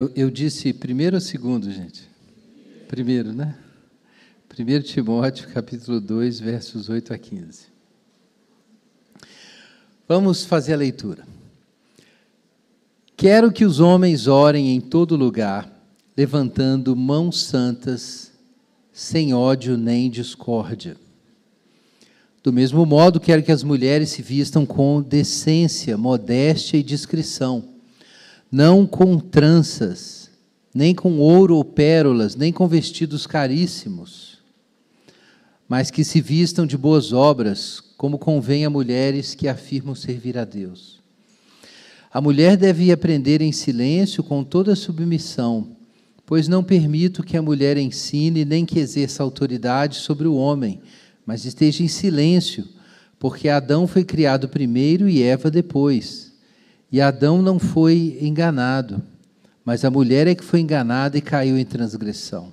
Eu, disse primeiro ou segundo, gente? Primeiro, né? 1 Timóteo, capítulo 2, versos 8 a 15. Vamos fazer a leitura. Quero que os homens orem em todo lugar, levantando mãos santas, sem ódio nem discórdia. Do mesmo modo, quero que as mulheres se vistam com decência, modéstia e discrição não com tranças, nem com ouro ou pérolas, nem com vestidos caríssimos, mas que se vistam de boas obras, como convém a mulheres que afirmam servir a Deus. A mulher deve aprender em silêncio com toda submissão, pois não permito que a mulher ensine nem que exerça autoridade sobre o homem, mas esteja em silêncio, porque Adão foi criado primeiro e Eva depois. E Adão não foi enganado, mas a mulher é que foi enganada e caiu em transgressão.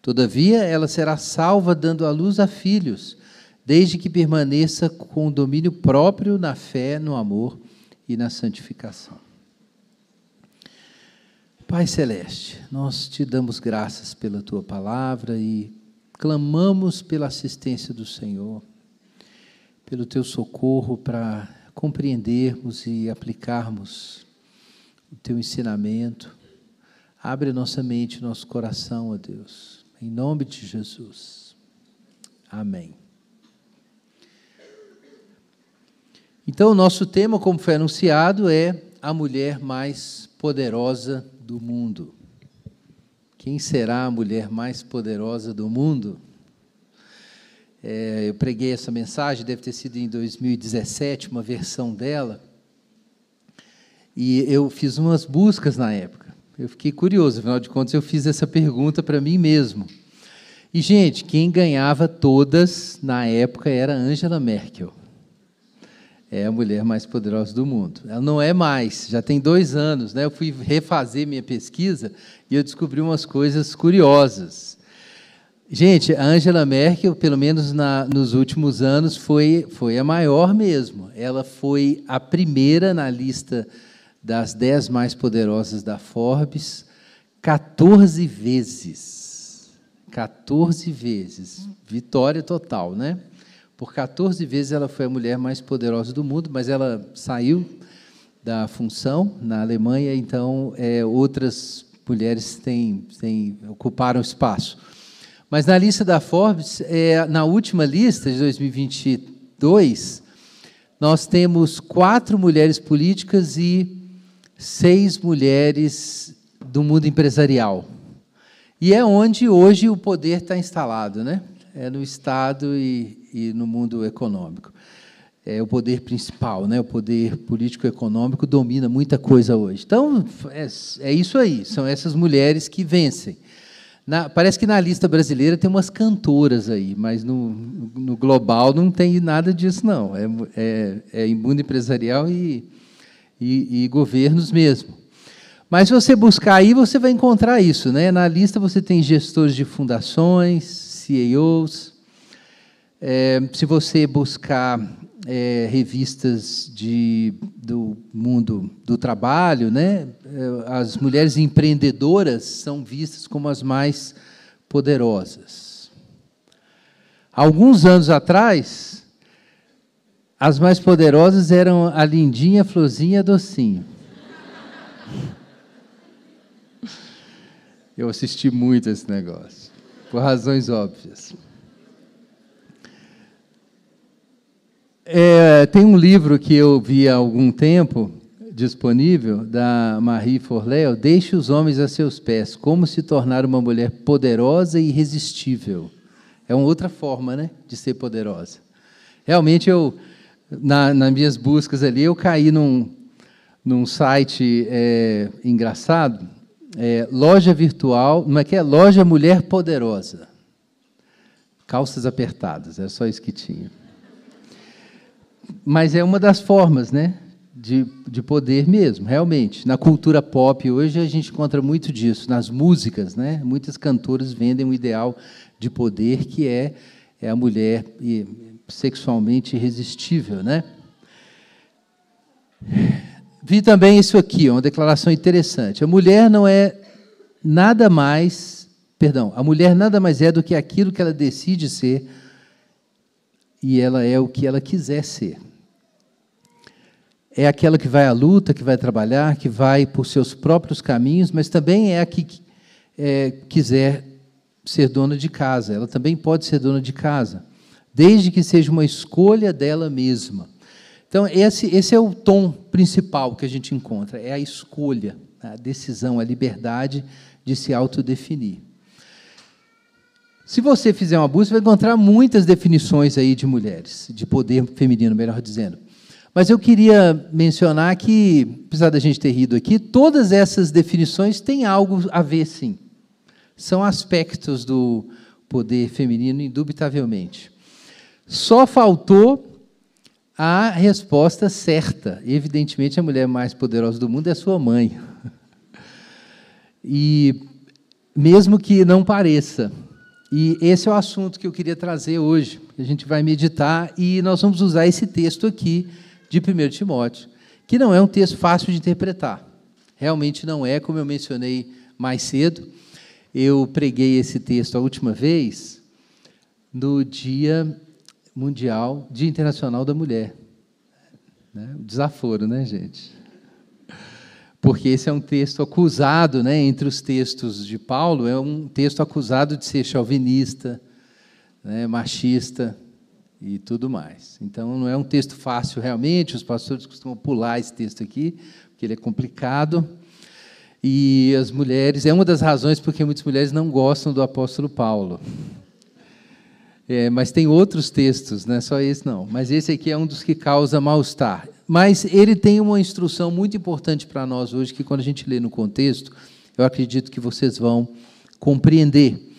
Todavia, ela será salva dando à luz a filhos, desde que permaneça com domínio próprio na fé, no amor e na santificação. Pai Celeste, nós te damos graças pela tua palavra e clamamos pela assistência do Senhor, pelo teu socorro para compreendermos e aplicarmos o teu ensinamento. Abre nossa mente, nosso coração, ó Deus. Em nome de Jesus. Amém. Então, o nosso tema, como foi anunciado, é a mulher mais poderosa do mundo. Quem será a mulher mais poderosa do mundo? É, eu preguei essa mensagem, deve ter sido em 2017, uma versão dela. E eu fiz umas buscas na época. Eu fiquei curioso, afinal de contas, eu fiz essa pergunta para mim mesmo. E, gente, quem ganhava todas na época era Angela Merkel. É a mulher mais poderosa do mundo. Ela não é mais, já tem dois anos. Né? Eu fui refazer minha pesquisa e eu descobri umas coisas curiosas. Gente, a Angela Merkel, pelo menos na, nos últimos anos, foi, foi a maior mesmo. Ela foi a primeira na lista das dez mais poderosas da Forbes, 14 vezes. 14 vezes. Vitória total, né? Por 14 vezes ela foi a mulher mais poderosa do mundo, mas ela saiu da função na Alemanha, então é, outras mulheres têm, têm, ocuparam espaço. Mas na lista da Forbes, é, na última lista de 2022, nós temos quatro mulheres políticas e seis mulheres do mundo empresarial. E é onde hoje o poder está instalado, né? É no Estado e, e no mundo econômico. É o poder principal, né? O poder político-econômico domina muita coisa hoje. Então, é, é isso aí, são essas mulheres que vencem. Na, parece que na lista brasileira tem umas cantoras aí, mas no, no global não tem nada disso, não. É, é, é mundo empresarial e, e, e, governos mesmo. Mas se você buscar aí, você vai encontrar isso. Né? Na lista você tem gestores de fundações, CEOs. É, se você buscar é, revistas de, do mundo do trabalho, né? É, as mulheres empreendedoras são vistas como as mais poderosas. Alguns anos atrás, as mais poderosas eram a lindinha, a florzinha, a docinho. Eu assisti muito esse negócio, por razões óbvias. É, tem um livro que eu vi há algum tempo disponível da Marie Forleo, Deixe os homens a seus pés, como se tornar uma mulher poderosa e irresistível. É uma outra forma, né, de ser poderosa. Realmente eu na, nas minhas buscas ali eu caí num, num site é, engraçado, é, loja virtual, como é que é? Loja Mulher Poderosa. Calças apertadas, é só isso que tinha mas é uma das formas, né? De, de poder mesmo, realmente. Na cultura pop hoje a gente encontra muito disso, nas músicas, né? Muitas cantoras vendem um ideal de poder que é, é a mulher sexualmente irresistível, né? vi também isso aqui, uma declaração interessante. A mulher não é nada mais, perdão, a mulher nada mais é do que aquilo que ela decide ser e ela é o que ela quiser ser. É aquela que vai à luta, que vai trabalhar, que vai por seus próprios caminhos, mas também é a que é, quiser ser dona de casa. Ela também pode ser dona de casa, desde que seja uma escolha dela mesma. Então, esse, esse é o tom principal que a gente encontra: é a escolha, a decisão, a liberdade de se autodefinir. Se você fizer uma busca, vai encontrar muitas definições aí de mulheres, de poder feminino, melhor dizendo. Mas eu queria mencionar que, apesar da gente ter rido aqui, todas essas definições têm algo a ver, sim. São aspectos do poder feminino, indubitavelmente. Só faltou a resposta certa. Evidentemente, a mulher mais poderosa do mundo é sua mãe. E mesmo que não pareça, e esse é o assunto que eu queria trazer hoje. A gente vai meditar e nós vamos usar esse texto aqui de 1 Timóteo, que não é um texto fácil de interpretar. Realmente não é, como eu mencionei mais cedo. Eu preguei esse texto a última vez no Dia Mundial, Dia Internacional da Mulher. Né? Desaforo, né, gente? Porque esse é um texto acusado, né, entre os textos de Paulo, é um texto acusado de ser chauvinista, né, machista e tudo mais. Então, não é um texto fácil realmente, os pastores costumam pular esse texto aqui, porque ele é complicado. E as mulheres, é uma das razões porque muitas mulheres não gostam do apóstolo Paulo. É, mas tem outros textos, não é só esse não. Mas esse aqui é um dos que causa mal-estar. Mas ele tem uma instrução muito importante para nós hoje, que quando a gente lê no contexto, eu acredito que vocês vão compreender.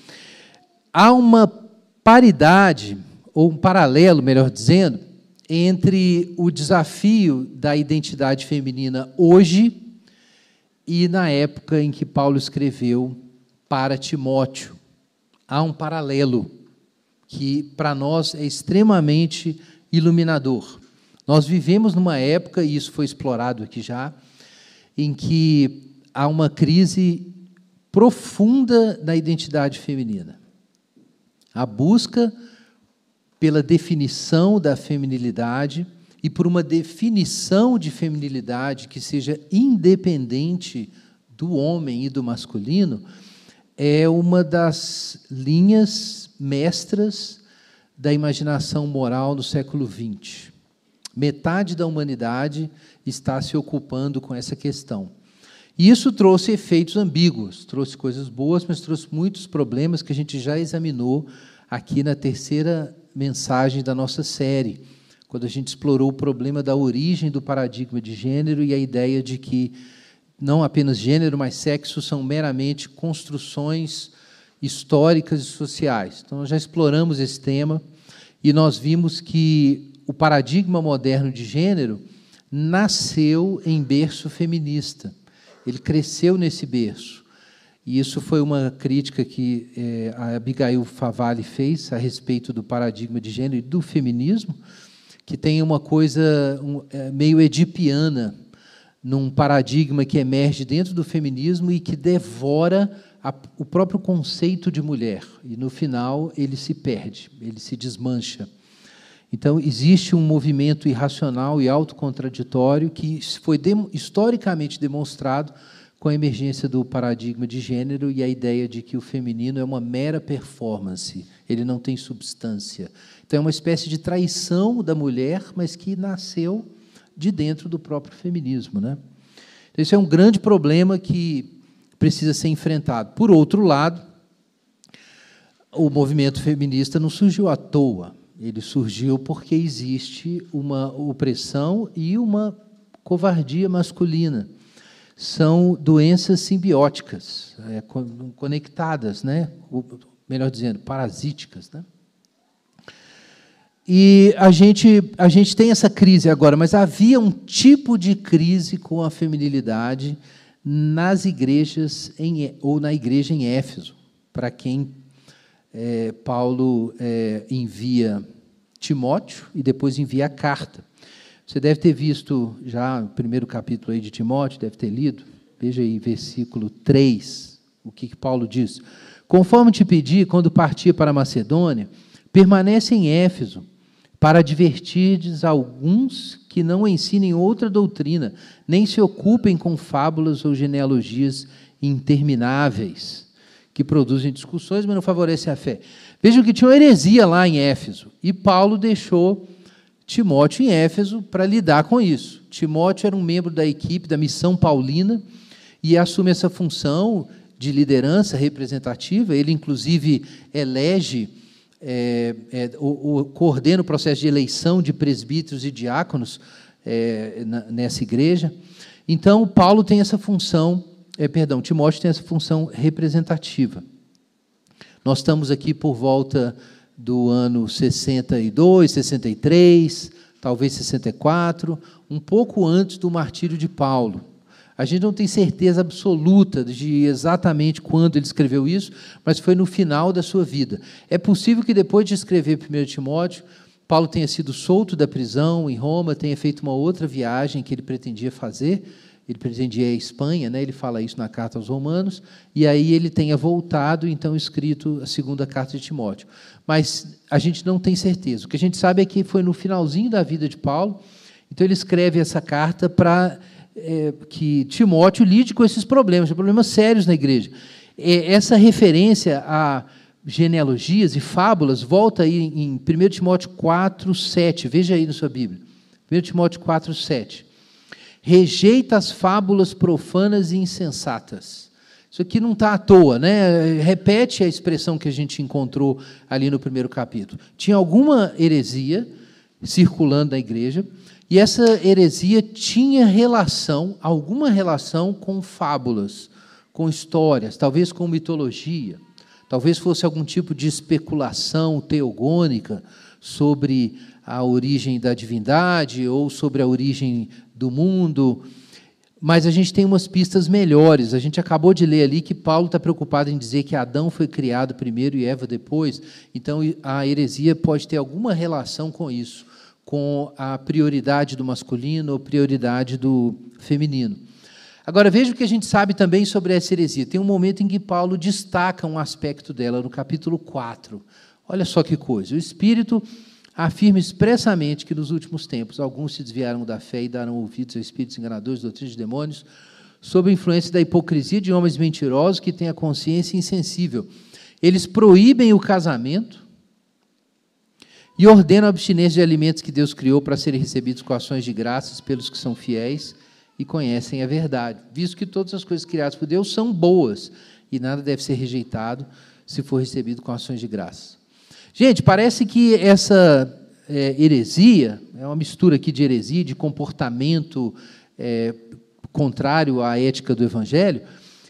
Há uma paridade, ou um paralelo, melhor dizendo, entre o desafio da identidade feminina hoje e na época em que Paulo escreveu para Timóteo. Há um paralelo que para nós é extremamente iluminador. Nós vivemos numa época, e isso foi explorado aqui já, em que há uma crise profunda da identidade feminina. A busca pela definição da feminilidade e por uma definição de feminilidade que seja independente do homem e do masculino é uma das linhas mestras da imaginação moral no século XX. Metade da humanidade está se ocupando com essa questão. E isso trouxe efeitos ambíguos, trouxe coisas boas, mas trouxe muitos problemas que a gente já examinou aqui na terceira mensagem da nossa série, quando a gente explorou o problema da origem do paradigma de gênero e a ideia de que não apenas gênero, mas sexo são meramente construções históricas e sociais. Então, nós já exploramos esse tema e nós vimos que o paradigma moderno de gênero nasceu em berço feminista. Ele cresceu nesse berço. E isso foi uma crítica que é, a Abigail Favalli fez a respeito do paradigma de gênero e do feminismo, que tem uma coisa um, é, meio edipiana, num paradigma que emerge dentro do feminismo e que devora a, o próprio conceito de mulher. E, no final, ele se perde, ele se desmancha. Então, existe um movimento irracional e autocontraditório que foi historicamente demonstrado com a emergência do paradigma de gênero e a ideia de que o feminino é uma mera performance, ele não tem substância. Então, é uma espécie de traição da mulher, mas que nasceu de dentro do próprio feminismo. Né? Então, esse é um grande problema que precisa ser enfrentado. Por outro lado, o movimento feminista não surgiu à toa. Ele surgiu porque existe uma opressão e uma covardia masculina. São doenças simbióticas, é, conectadas, né? melhor dizendo, parasíticas. Né? E a gente, a gente tem essa crise agora, mas havia um tipo de crise com a feminilidade nas igrejas, em, ou na igreja em Éfeso, para quem é, Paulo é, envia Timóteo e depois envia a carta. Você deve ter visto já o primeiro capítulo aí de Timóteo, deve ter lido. Veja aí, versículo 3, o que, que Paulo diz. Conforme te pedi, quando partia para Macedônia, permanece em Éfeso, para advertirdes alguns que não ensinem outra doutrina, nem se ocupem com fábulas ou genealogias intermináveis, que produzem discussões, mas não favorecem a fé. Vejam que tinha uma heresia lá em Éfeso, e Paulo deixou Timóteo em Éfeso para lidar com isso. Timóteo era um membro da equipe da missão paulina e assume essa função de liderança representativa. Ele, inclusive, elege, é, é, o, o, coordena o processo de eleição de presbíteros e diáconos é, na, nessa igreja. Então, Paulo tem essa função, é, perdão, Timóteo tem essa função representativa. Nós estamos aqui por volta do ano 62, 63, talvez 64, um pouco antes do martírio de Paulo. A gente não tem certeza absoluta de exatamente quando ele escreveu isso, mas foi no final da sua vida. É possível que depois de escrever 1 Timóteo, Paulo tenha sido solto da prisão em Roma, tenha feito uma outra viagem que ele pretendia fazer, ele pretendia à Espanha, né? ele fala isso na carta aos Romanos, e aí ele tenha voltado, então, escrito a segunda carta de Timóteo. Mas a gente não tem certeza. O que a gente sabe é que foi no finalzinho da vida de Paulo, então ele escreve essa carta para é, que Timóteo lide com esses problemas, problemas sérios na igreja. É, essa referência a genealogias e fábulas volta aí em 1 Timóteo 4, 7. Veja aí na sua Bíblia. 1 Timóteo 4, 7 rejeita as fábulas profanas e insensatas. Isso aqui não está à toa, né? Repete a expressão que a gente encontrou ali no primeiro capítulo. Tinha alguma heresia circulando na igreja, e essa heresia tinha relação, alguma relação com fábulas, com histórias, talvez com mitologia, talvez fosse algum tipo de especulação teogônica sobre a origem da divindade ou sobre a origem do mundo, mas a gente tem umas pistas melhores. A gente acabou de ler ali que Paulo está preocupado em dizer que Adão foi criado primeiro e Eva depois, então a heresia pode ter alguma relação com isso, com a prioridade do masculino ou prioridade do feminino. Agora veja o que a gente sabe também sobre essa heresia. Tem um momento em que Paulo destaca um aspecto dela, no capítulo 4. Olha só que coisa. O Espírito afirma expressamente que nos últimos tempos alguns se desviaram da fé e deram ouvidos a espíritos enganadores, doutrinas de demônios, sob a influência da hipocrisia de homens mentirosos que têm a consciência insensível. Eles proíbem o casamento e ordenam a abstinência de alimentos que Deus criou para serem recebidos com ações de graças pelos que são fiéis e conhecem a verdade, visto que todas as coisas criadas por Deus são boas e nada deve ser rejeitado se for recebido com ações de graças. Gente, parece que essa é, heresia, é uma mistura aqui de heresia, de comportamento é, contrário à ética do Evangelho,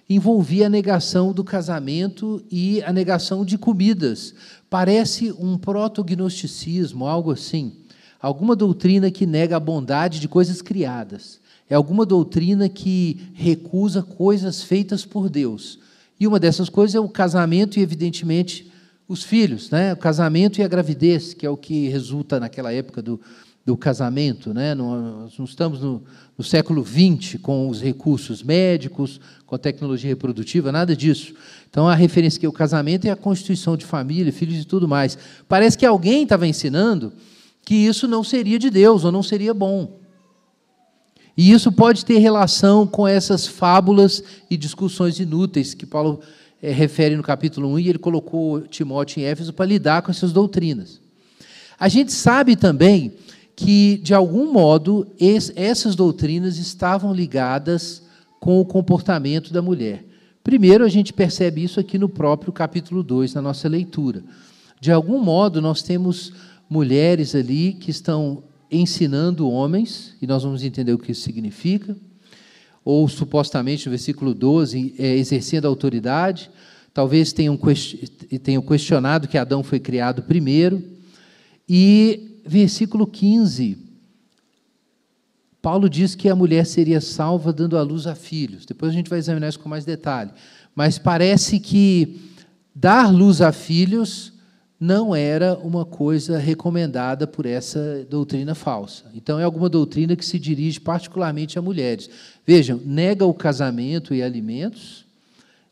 envolvia a negação do casamento e a negação de comidas. Parece um protognosticismo, algo assim. Alguma doutrina que nega a bondade de coisas criadas. É alguma doutrina que recusa coisas feitas por Deus. E uma dessas coisas é o casamento e, evidentemente, os filhos, né? o casamento e a gravidez, que é o que resulta naquela época do, do casamento. Né? Nós não estamos no, no século XX com os recursos médicos, com a tecnologia reprodutiva, nada disso. Então, a referência que é o casamento é a constituição de família, filhos e tudo mais. Parece que alguém estava ensinando que isso não seria de Deus ou não seria bom. E isso pode ter relação com essas fábulas e discussões inúteis que Paulo é, refere no capítulo 1, e ele colocou Timóteo em Éfeso para lidar com essas doutrinas. A gente sabe também que, de algum modo, es, essas doutrinas estavam ligadas com o comportamento da mulher. Primeiro, a gente percebe isso aqui no próprio capítulo 2, na nossa leitura. De algum modo, nós temos mulheres ali que estão ensinando homens, e nós vamos entender o que isso significa, ou supostamente no versículo 12, é, exercendo autoridade. Talvez tenham, tenham questionado que Adão foi criado primeiro. E versículo 15, Paulo diz que a mulher seria salva dando à luz a filhos. Depois a gente vai examinar isso com mais detalhe. Mas parece que dar luz a filhos não era uma coisa recomendada por essa doutrina falsa. Então, é alguma doutrina que se dirige particularmente a mulheres. Vejam, nega o casamento e alimentos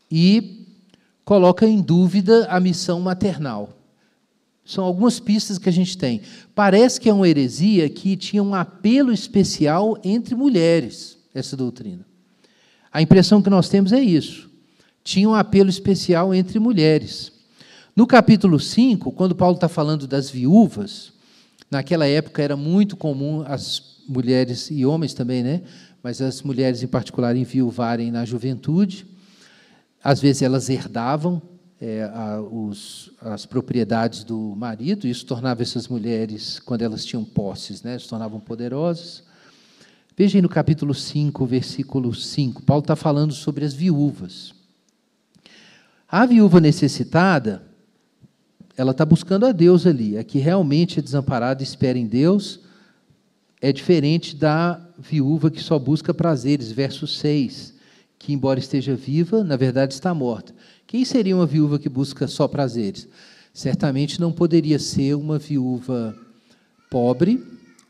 e coloca em dúvida a missão maternal. São algumas pistas que a gente tem. Parece que é uma heresia que tinha um apelo especial entre mulheres, essa doutrina. A impressão que nós temos é isso. Tinha um apelo especial entre mulheres. No capítulo 5, quando Paulo está falando das viúvas, naquela época era muito comum as mulheres, e homens também, né? mas as mulheres em particular enviuvarem na juventude. Às vezes elas herdavam é, a, os, as propriedades do marido, isso tornava essas mulheres, quando elas tinham posses, né, se tornavam poderosas. Veja aí no capítulo 5, versículo 5, Paulo está falando sobre as viúvas. A viúva necessitada, ela está buscando a Deus ali. A que realmente é desamparada e espera em Deus é diferente da viúva que só busca prazeres. Verso 6, que embora esteja viva, na verdade está morta. Quem seria uma viúva que busca só prazeres? Certamente não poderia ser uma viúva pobre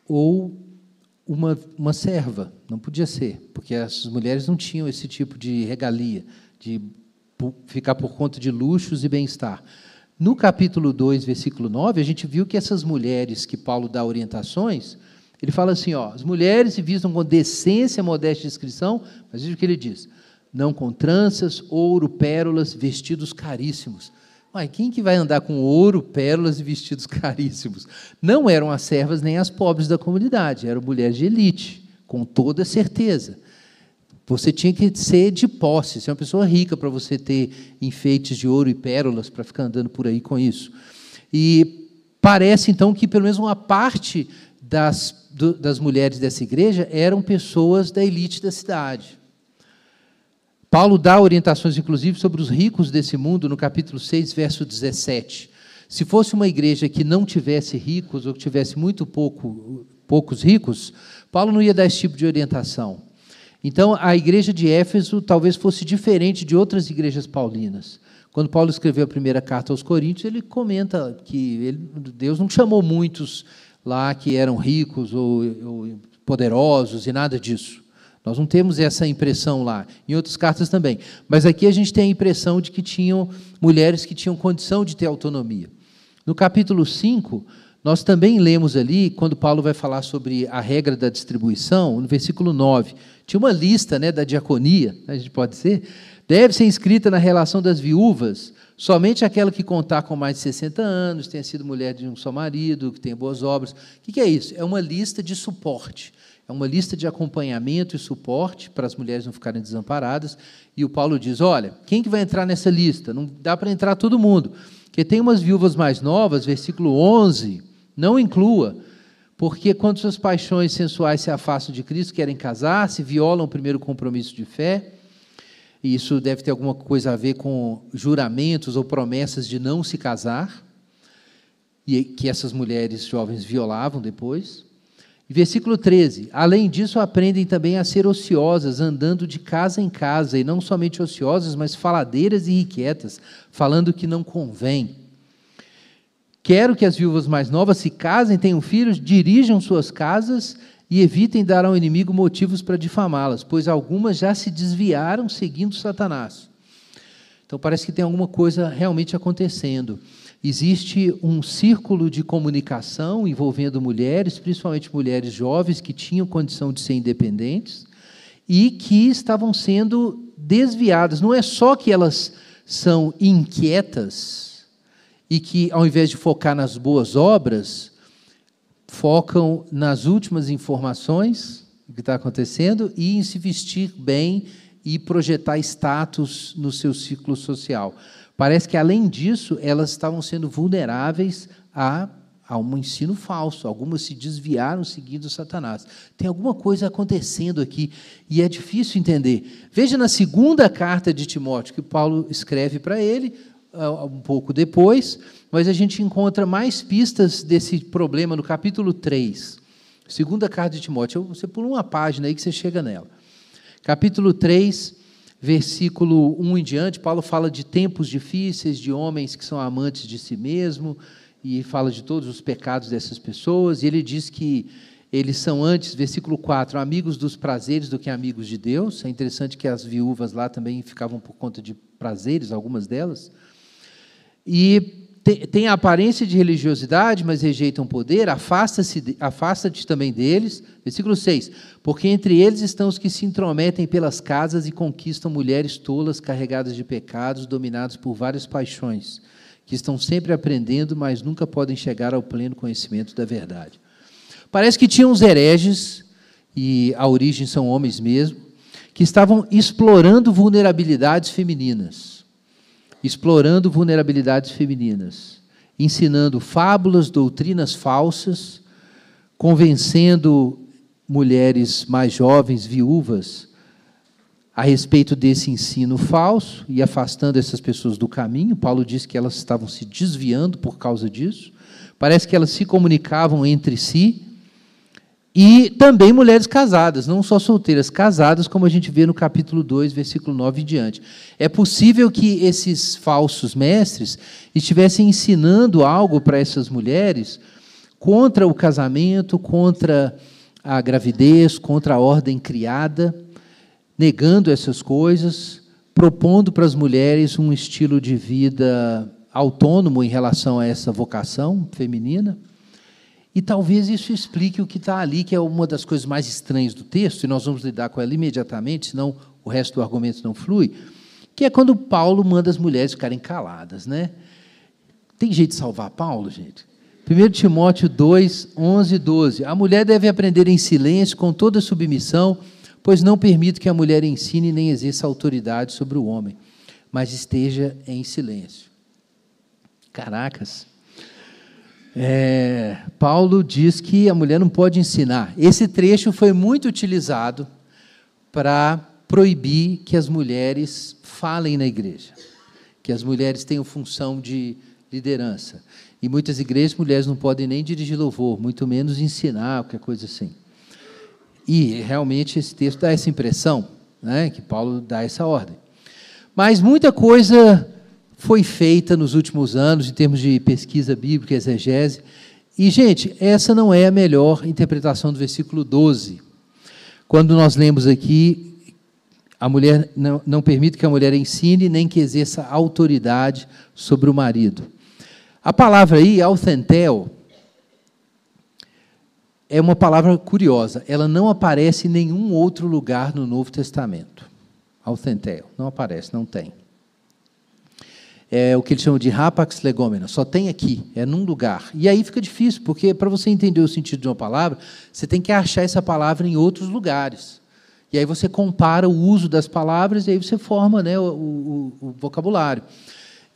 ou uma, uma serva. Não podia ser, porque as mulheres não tinham esse tipo de regalia, de ficar por conta de luxos e bem-estar. No capítulo 2, versículo 9, a gente viu que essas mulheres que Paulo dá orientações, ele fala assim: ó, as mulheres se vistam com decência, modéstia e discrição, mas veja o que ele diz: não com tranças, ouro, pérolas, vestidos caríssimos. Mas quem que vai andar com ouro, pérolas e vestidos caríssimos? Não eram as servas nem as pobres da comunidade, eram mulheres de elite, com toda certeza. Você tinha que ser de posse, ser uma pessoa rica para você ter enfeites de ouro e pérolas para ficar andando por aí com isso. E parece então que pelo menos uma parte das, do, das mulheres dessa igreja eram pessoas da elite da cidade. Paulo dá orientações, inclusive, sobre os ricos desse mundo no capítulo 6, verso 17. Se fosse uma igreja que não tivesse ricos ou que tivesse muito pouco, poucos ricos, Paulo não ia dar esse tipo de orientação. Então, a igreja de Éfeso talvez fosse diferente de outras igrejas paulinas. Quando Paulo escreveu a primeira carta aos Coríntios, ele comenta que ele, Deus não chamou muitos lá que eram ricos ou, ou poderosos e nada disso. Nós não temos essa impressão lá, em outras cartas também. Mas aqui a gente tem a impressão de que tinham mulheres que tinham condição de ter autonomia. No capítulo 5, nós também lemos ali, quando Paulo vai falar sobre a regra da distribuição, no versículo 9, tinha uma lista né, da diaconia, a gente pode dizer, deve ser inscrita na relação das viúvas, somente aquela que contar com mais de 60 anos, tenha sido mulher de um só marido, que tenha boas obras. O que é isso? É uma lista de suporte, é uma lista de acompanhamento e suporte para as mulheres não ficarem desamparadas. E o Paulo diz: olha, quem que vai entrar nessa lista? Não dá para entrar todo mundo. Porque tem umas viúvas mais novas, versículo 11, não inclua, porque quando suas paixões sensuais se afastam de Cristo, querem casar, se violam o primeiro compromisso de fé, e isso deve ter alguma coisa a ver com juramentos ou promessas de não se casar, e que essas mulheres jovens violavam depois. Versículo 13: Além disso, aprendem também a ser ociosas, andando de casa em casa, e não somente ociosas, mas faladeiras e irrequietas, falando que não convém. Quero que as viúvas mais novas se casem, tenham filhos, dirijam suas casas e evitem dar ao inimigo motivos para difamá-las, pois algumas já se desviaram seguindo Satanás. Então parece que tem alguma coisa realmente acontecendo. Existe um círculo de comunicação envolvendo mulheres, principalmente mulheres jovens que tinham condição de ser independentes e que estavam sendo desviadas. Não é só que elas são inquietas, e que, ao invés de focar nas boas obras, focam nas últimas informações que está acontecendo e em se vestir bem e projetar status no seu ciclo social. Parece que, além disso, elas estavam sendo vulneráveis a, a um ensino falso. Algumas se desviaram seguindo Satanás. Tem alguma coisa acontecendo aqui e é difícil entender. Veja na segunda carta de Timóteo, que Paulo escreve para ele, um pouco depois, mas a gente encontra mais pistas desse problema no capítulo 3, segunda carta de Timóteo. Você pula uma página aí que você chega nela. Capítulo 3, versículo 1 em diante, Paulo fala de tempos difíceis, de homens que são amantes de si mesmo, e fala de todos os pecados dessas pessoas, e ele diz que eles são antes, versículo 4, amigos dos prazeres do que amigos de Deus. É interessante que as viúvas lá também ficavam por conta de prazeres, algumas delas. E tem a aparência de religiosidade, mas rejeitam o poder, afasta-te afasta também deles. Versículo 6: Porque entre eles estão os que se intrometem pelas casas e conquistam mulheres tolas carregadas de pecados, dominados por várias paixões, que estão sempre aprendendo, mas nunca podem chegar ao pleno conhecimento da verdade. Parece que tinham os hereges, e a origem são homens mesmo, que estavam explorando vulnerabilidades femininas explorando vulnerabilidades femininas, ensinando fábulas, doutrinas falsas, convencendo mulheres mais jovens, viúvas, a respeito desse ensino falso e afastando essas pessoas do caminho. Paulo diz que elas estavam se desviando por causa disso. Parece que elas se comunicavam entre si e também mulheres casadas, não só solteiras, casadas, como a gente vê no capítulo 2, versículo 9 em diante. É possível que esses falsos mestres estivessem ensinando algo para essas mulheres contra o casamento, contra a gravidez, contra a ordem criada, negando essas coisas, propondo para as mulheres um estilo de vida autônomo em relação a essa vocação feminina. E talvez isso explique o que está ali, que é uma das coisas mais estranhas do texto, e nós vamos lidar com ela imediatamente, senão o resto do argumento não flui, que é quando Paulo manda as mulheres ficarem caladas. Né? Tem jeito de salvar Paulo, gente? 1 Timóteo 2, 11 e 12. A mulher deve aprender em silêncio, com toda submissão, pois não permito que a mulher ensine nem exerça autoridade sobre o homem, mas esteja em silêncio. Caracas. É, Paulo diz que a mulher não pode ensinar. Esse trecho foi muito utilizado para proibir que as mulheres falem na igreja, que as mulheres tenham função de liderança. E muitas igrejas, mulheres não podem nem dirigir louvor, muito menos ensinar, qualquer coisa assim. E realmente esse texto dá essa impressão, né, que Paulo dá essa ordem. Mas muita coisa foi feita nos últimos anos em termos de pesquisa bíblica, exegese. E, gente, essa não é a melhor interpretação do versículo 12. Quando nós lemos aqui, a mulher não, não permite que a mulher ensine nem que exerça autoridade sobre o marido. A palavra aí, authentel, é uma palavra curiosa. Ela não aparece em nenhum outro lugar no Novo Testamento. Authentel, não aparece, não tem é o que eles chamam de rapax legomena, só tem aqui, é num lugar. E aí fica difícil, porque para você entender o sentido de uma palavra, você tem que achar essa palavra em outros lugares. E aí você compara o uso das palavras e aí você forma né, o, o, o vocabulário.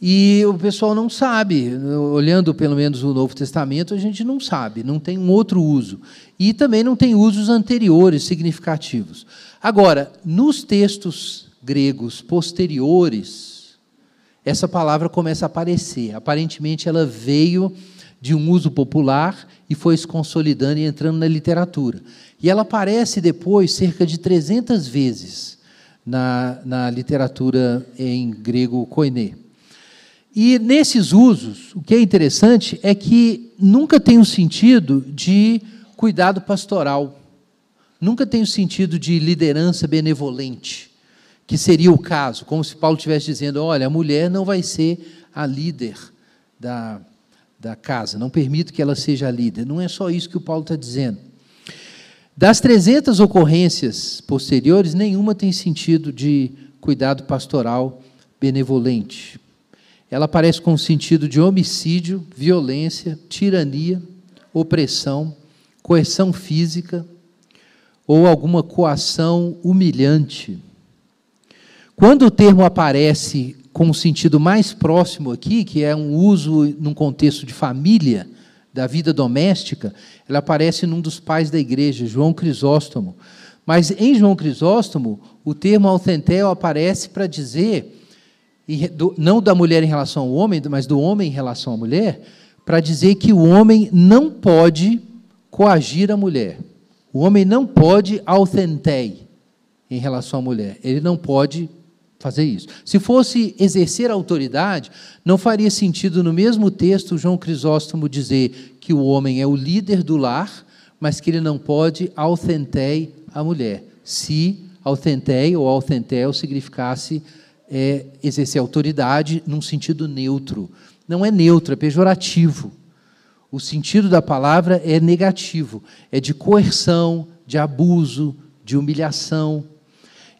E o pessoal não sabe, olhando pelo menos o Novo Testamento, a gente não sabe, não tem um outro uso. E também não tem usos anteriores significativos. Agora, nos textos gregos posteriores, essa palavra começa a aparecer. Aparentemente, ela veio de um uso popular e foi se consolidando e entrando na literatura. E ela aparece depois cerca de 300 vezes na, na literatura em grego koiné. E nesses usos, o que é interessante é que nunca tem o sentido de cuidado pastoral, nunca tem o sentido de liderança benevolente que seria o caso, como se Paulo estivesse dizendo: olha, a mulher não vai ser a líder da, da casa, não permito que ela seja a líder. Não é só isso que o Paulo está dizendo. Das 300 ocorrências posteriores, nenhuma tem sentido de cuidado pastoral benevolente. Ela aparece com sentido de homicídio, violência, tirania, opressão, coerção física ou alguma coação humilhante. Quando o termo aparece com um sentido mais próximo aqui, que é um uso num contexto de família, da vida doméstica, ele aparece num dos pais da igreja, João Crisóstomo. Mas em João Crisóstomo, o termo autentel aparece para dizer, não da mulher em relação ao homem, mas do homem em relação à mulher, para dizer que o homem não pode coagir a mulher. O homem não pode autentei em relação à mulher. Ele não pode fazer isso. Se fosse exercer autoridade, não faria sentido no mesmo texto João Crisóstomo dizer que o homem é o líder do lar, mas que ele não pode autentei a mulher. Se autentei ou autentel significasse é, exercer autoridade num sentido neutro. Não é neutro, é pejorativo. O sentido da palavra é negativo, é de coerção, de abuso, de humilhação.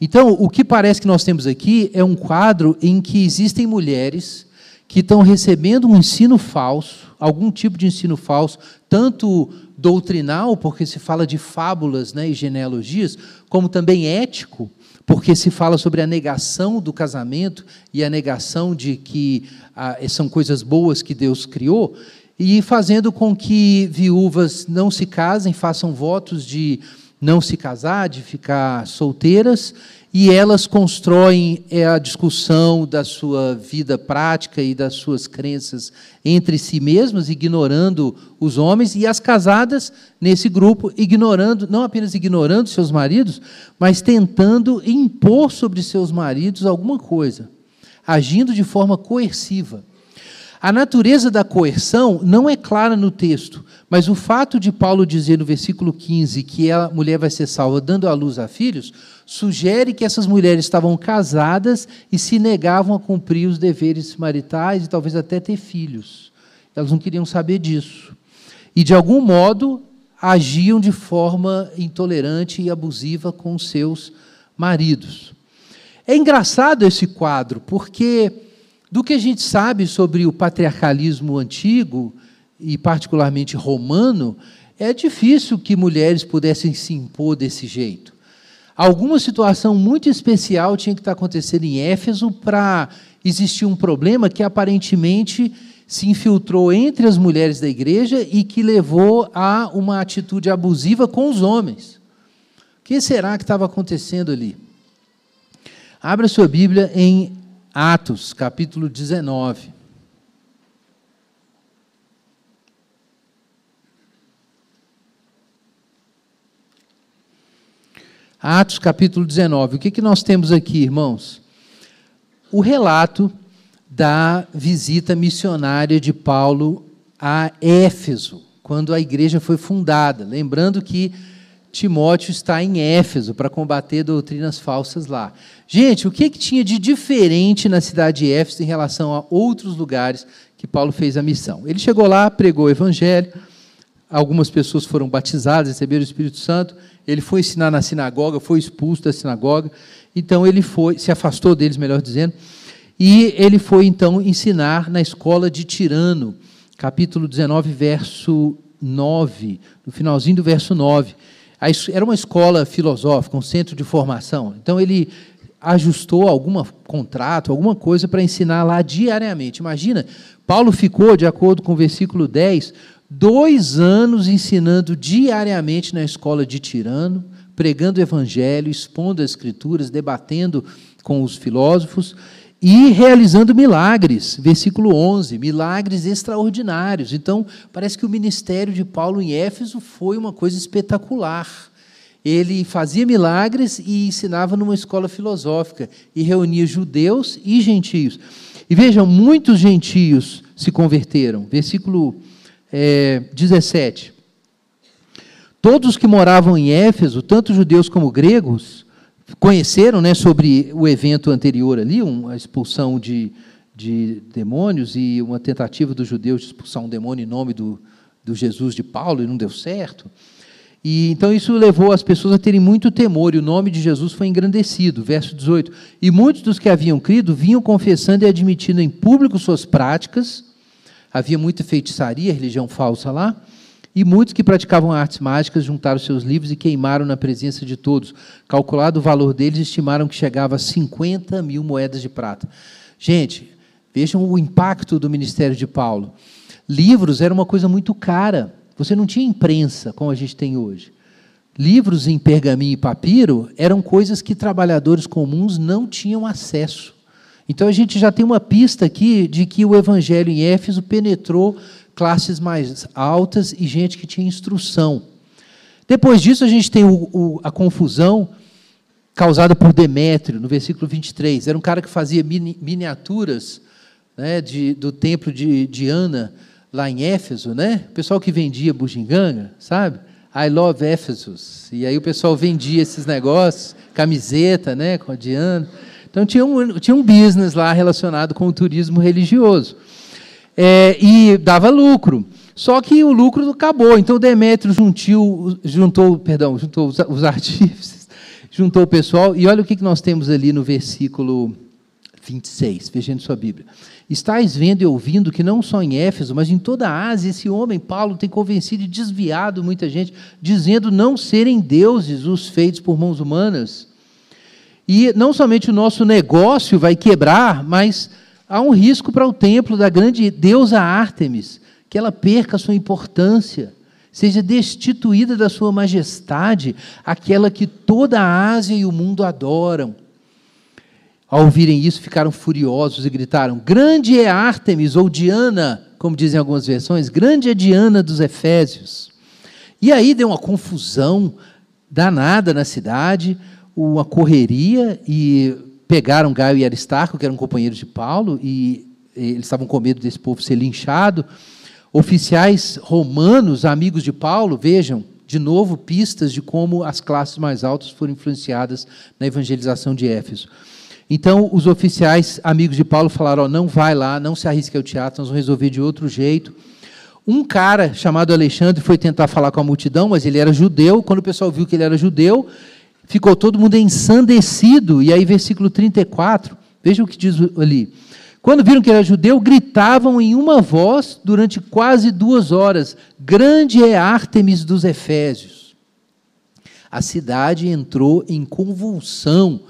Então, o que parece que nós temos aqui é um quadro em que existem mulheres que estão recebendo um ensino falso, algum tipo de ensino falso, tanto doutrinal, porque se fala de fábulas né, e genealogias, como também ético, porque se fala sobre a negação do casamento e a negação de que ah, são coisas boas que Deus criou, e fazendo com que viúvas não se casem, façam votos de não se casar, de ficar solteiras, e elas constroem é, a discussão da sua vida prática e das suas crenças entre si mesmas, ignorando os homens, e as casadas nesse grupo, ignorando, não apenas ignorando seus maridos, mas tentando impor sobre seus maridos alguma coisa, agindo de forma coerciva. A natureza da coerção não é clara no texto, mas o fato de Paulo dizer no versículo 15 que a mulher vai ser salva dando à luz a filhos, sugere que essas mulheres estavam casadas e se negavam a cumprir os deveres maritais e talvez até ter filhos. Elas não queriam saber disso. E, de algum modo, agiam de forma intolerante e abusiva com seus maridos. É engraçado esse quadro, porque do que a gente sabe sobre o patriarcalismo antigo, e particularmente romano, é difícil que mulheres pudessem se impor desse jeito. Alguma situação muito especial tinha que estar acontecendo em Éfeso para existir um problema que aparentemente se infiltrou entre as mulheres da igreja e que levou a uma atitude abusiva com os homens. O que será que estava acontecendo ali? Abra sua Bíblia em Atos, capítulo 19. Atos, capítulo 19. O que, que nós temos aqui, irmãos? O relato da visita missionária de Paulo a Éfeso, quando a igreja foi fundada. Lembrando que Timóteo está em Éfeso para combater doutrinas falsas lá. Gente, o que, que tinha de diferente na cidade de Éfeso em relação a outros lugares que Paulo fez a missão? Ele chegou lá, pregou o evangelho, algumas pessoas foram batizadas, receberam o Espírito Santo, ele foi ensinar na sinagoga, foi expulso da sinagoga, então ele foi, se afastou deles, melhor dizendo, e ele foi então ensinar na escola de Tirano, capítulo 19, verso 9, no finalzinho do verso 9 era uma escola filosófica, um centro de formação. Então ele ajustou algum contrato, alguma coisa para ensinar lá diariamente. Imagina, Paulo ficou, de acordo com o versículo 10, dois anos ensinando diariamente na escola de Tirano, pregando o evangelho, expondo as escrituras, debatendo com os filósofos e realizando milagres. Versículo 11, milagres extraordinários. Então, parece que o ministério de Paulo em Éfeso foi uma coisa espetacular. Ele fazia milagres e ensinava numa escola filosófica e reunia judeus e gentios. E vejam, muitos gentios se converteram. Versículo é, 17. Todos que moravam em Éfeso, tanto judeus como gregos, conheceram né, sobre o evento anterior ali, uma expulsão de, de demônios e uma tentativa dos judeus de expulsar um demônio em nome do, do Jesus de Paulo e não deu certo. E então isso levou as pessoas a terem muito temor, e o nome de Jesus foi engrandecido. Verso 18. E muitos dos que haviam crido vinham confessando e admitindo em público suas práticas. Havia muita feitiçaria, religião falsa lá. E muitos que praticavam artes mágicas juntaram seus livros e queimaram na presença de todos. Calculado o valor deles, estimaram que chegava a 50 mil moedas de prata. Gente, vejam o impacto do ministério de Paulo. Livros era uma coisa muito cara. Você não tinha imprensa como a gente tem hoje. Livros em pergaminho e papiro eram coisas que trabalhadores comuns não tinham acesso. Então a gente já tem uma pista aqui de que o evangelho em Éfeso penetrou classes mais altas e gente que tinha instrução. Depois disso, a gente tem o, o, a confusão causada por Demétrio, no versículo 23. Era um cara que fazia mini, miniaturas né, de, do templo de Diana, lá em Éfeso, né? O pessoal que vendia bugiganga, sabe? I love Ephesus. E aí o pessoal vendia esses negócios, camiseta, né, com a Diana. Então tinha um, tinha um business lá relacionado com o turismo religioso. É, e dava lucro. Só que o lucro acabou. Então Demétrio juntiu, juntou, perdão, juntou os, os artífices, juntou o pessoal. E olha o que nós temos ali no versículo 26. Vejam sua Bíblia. Estais vendo e ouvindo que não só em Éfeso, mas em toda a Ásia, esse homem, Paulo, tem convencido e desviado muita gente, dizendo não serem deuses os feitos por mãos humanas. E não somente o nosso negócio vai quebrar, mas há um risco para o templo da grande deusa Ártemis, que ela perca a sua importância, seja destituída da sua majestade, aquela que toda a Ásia e o mundo adoram. Ao ouvirem isso, ficaram furiosos e gritaram: Grande é Ártemis, ou Diana, como dizem algumas versões, grande é Diana dos Efésios. E aí deu uma confusão danada na cidade uma correria e pegaram Gaio e Aristarco, que eram companheiros de Paulo, e eles estavam com medo desse povo ser linchado. Oficiais romanos, amigos de Paulo, vejam, de novo, pistas de como as classes mais altas foram influenciadas na evangelização de Éfeso. Então, os oficiais, amigos de Paulo, falaram: oh, não vai lá, não se arrisque ao teatro, nós vamos resolver de outro jeito. Um cara chamado Alexandre foi tentar falar com a multidão, mas ele era judeu. Quando o pessoal viu que ele era judeu, ficou todo mundo ensandecido. E aí, versículo 34, veja o que diz ali. Quando viram que era judeu, gritavam em uma voz durante quase duas horas: Grande é Ártemis dos Efésios. A cidade entrou em convulsão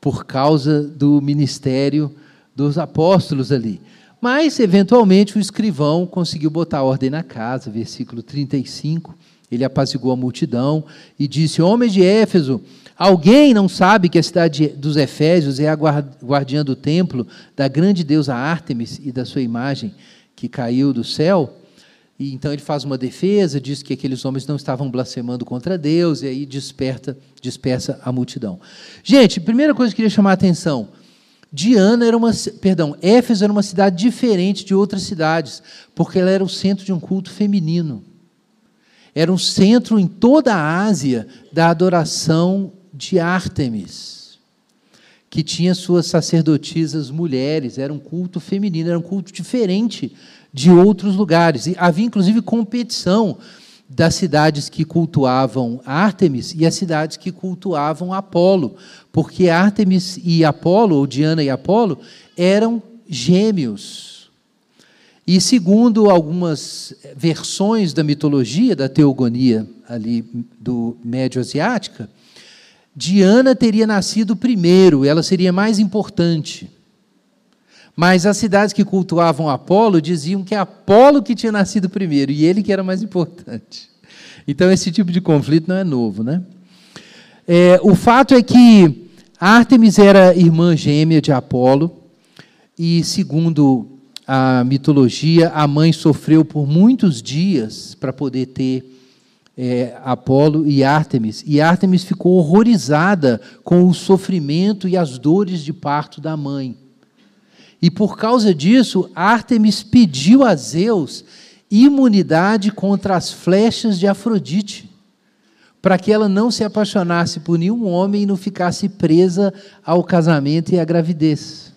por causa do ministério dos apóstolos ali. Mas, eventualmente, o escrivão conseguiu botar ordem na casa, versículo 35. Ele apaziguou a multidão e disse: Homens de Éfeso, alguém não sabe que a cidade dos Efésios é a guardiã do templo da grande deusa Ártemis e da sua imagem que caiu do céu? E então ele faz uma defesa, diz que aqueles homens não estavam blasfemando contra Deus, e aí desperta, dispersa a multidão. Gente, primeira coisa que eu queria chamar a atenção: Diana era uma, perdão, Éfeso era uma cidade diferente de outras cidades, porque ela era o centro de um culto feminino. Era um centro em toda a Ásia da adoração de Ártemis, que tinha suas sacerdotisas mulheres, era um culto feminino, era um culto diferente de outros lugares. E havia inclusive competição das cidades que cultuavam Ártemis e as cidades que cultuavam Apolo, porque Ártemis e Apolo, ou Diana e Apolo, eram gêmeos. E segundo algumas versões da mitologia da teogonia ali do médio asiática, Diana teria nascido primeiro, ela seria mais importante. Mas as cidades que cultuavam Apolo diziam que Apolo que tinha nascido primeiro e ele que era mais importante. Então esse tipo de conflito não é novo, né? É, o fato é que Ártemis era irmã gêmea de Apolo e segundo a mitologia a mãe sofreu por muitos dias para poder ter é, Apolo e Ártemis e Ártemis ficou horrorizada com o sofrimento e as dores de parto da mãe. E por causa disso, Ártemis pediu a Zeus imunidade contra as flechas de Afrodite, para que ela não se apaixonasse por nenhum homem e não ficasse presa ao casamento e à gravidez.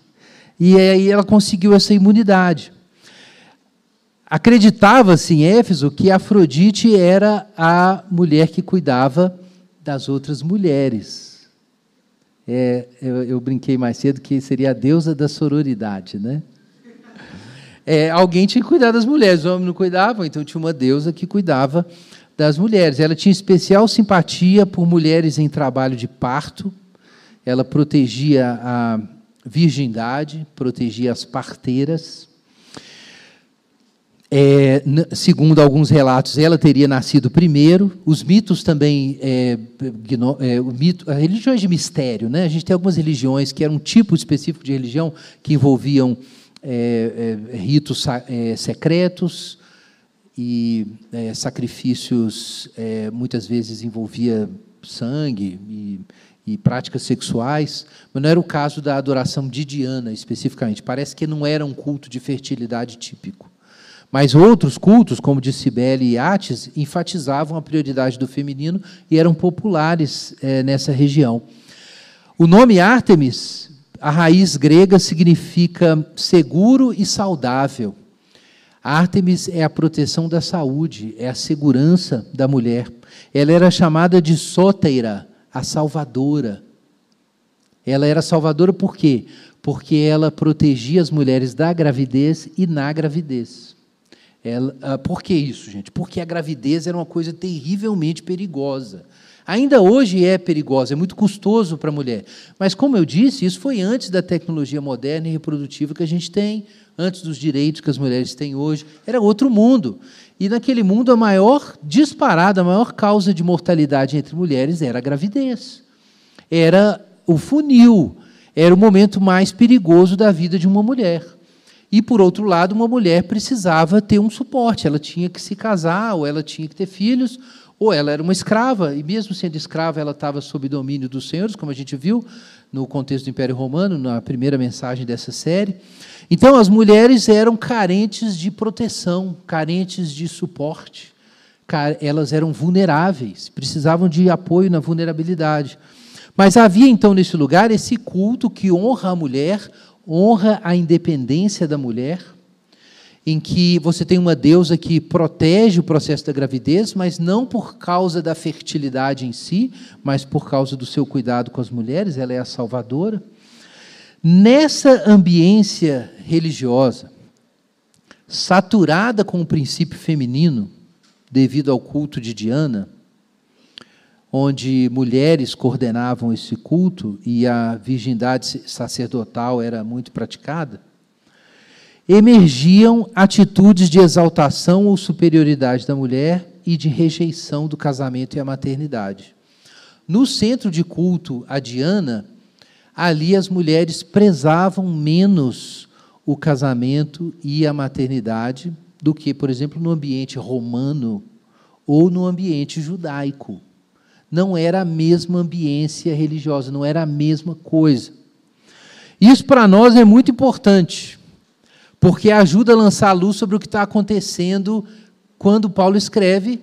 E aí ela conseguiu essa imunidade. Acreditava-se em Éfeso que Afrodite era a mulher que cuidava das outras mulheres. É, eu, eu, brinquei mais cedo que seria a deusa da sororidade, né? É, alguém tinha que cuidar das mulheres, os homens não cuidavam, então tinha uma deusa que cuidava das mulheres. Ela tinha especial simpatia por mulheres em trabalho de parto, ela protegia a virgindade, protegia as parteiras. É, segundo alguns relatos, ela teria nascido primeiro. Os mitos também, é, é, o mito, religiões de mistério, né? A gente tem algumas religiões que eram um tipo específico de religião que envolviam é, é, ritos é, secretos e sacrifícios, muitas vezes envolvia sangue e, e práticas sexuais, mas não era o caso da adoração de Diana especificamente. Parece que não era um culto de fertilidade típico. Mas outros cultos, como de Cibele e Ates, enfatizavam a prioridade do feminino e eram populares é, nessa região. O nome Ártemis, a raiz grega, significa seguro e saudável. Ártemis é a proteção da saúde, é a segurança da mulher. Ela era chamada de Sóteira, a salvadora. Ela era salvadora por quê? Porque ela protegia as mulheres da gravidez e na gravidez. Ela, ah, por que isso, gente? Porque a gravidez era uma coisa terrivelmente perigosa. Ainda hoje é perigosa, é muito custoso para a mulher. Mas, como eu disse, isso foi antes da tecnologia moderna e reprodutiva que a gente tem, antes dos direitos que as mulheres têm hoje. Era outro mundo. E naquele mundo, a maior disparada, a maior causa de mortalidade entre mulheres era a gravidez. Era o funil, era o momento mais perigoso da vida de uma mulher. E, por outro lado, uma mulher precisava ter um suporte, ela tinha que se casar, ou ela tinha que ter filhos, ou ela era uma escrava, e mesmo sendo escrava, ela estava sob domínio dos senhores, como a gente viu no contexto do Império Romano, na primeira mensagem dessa série. Então, as mulheres eram carentes de proteção, carentes de suporte, elas eram vulneráveis, precisavam de apoio na vulnerabilidade. Mas havia então nesse lugar esse culto que honra a mulher, honra a independência da mulher, em que você tem uma deusa que protege o processo da gravidez, mas não por causa da fertilidade em si, mas por causa do seu cuidado com as mulheres, ela é a salvadora. Nessa ambiência religiosa, saturada com o princípio feminino, devido ao culto de Diana, onde mulheres coordenavam esse culto e a virgindade sacerdotal era muito praticada, emergiam atitudes de exaltação ou superioridade da mulher e de rejeição do casamento e a maternidade. No centro de culto a Diana, ali as mulheres prezavam menos o casamento e a maternidade do que, por exemplo, no ambiente romano ou no ambiente judaico não era a mesma ambiência religiosa, não era a mesma coisa. Isso para nós é muito importante, porque ajuda a lançar a luz sobre o que está acontecendo quando Paulo escreve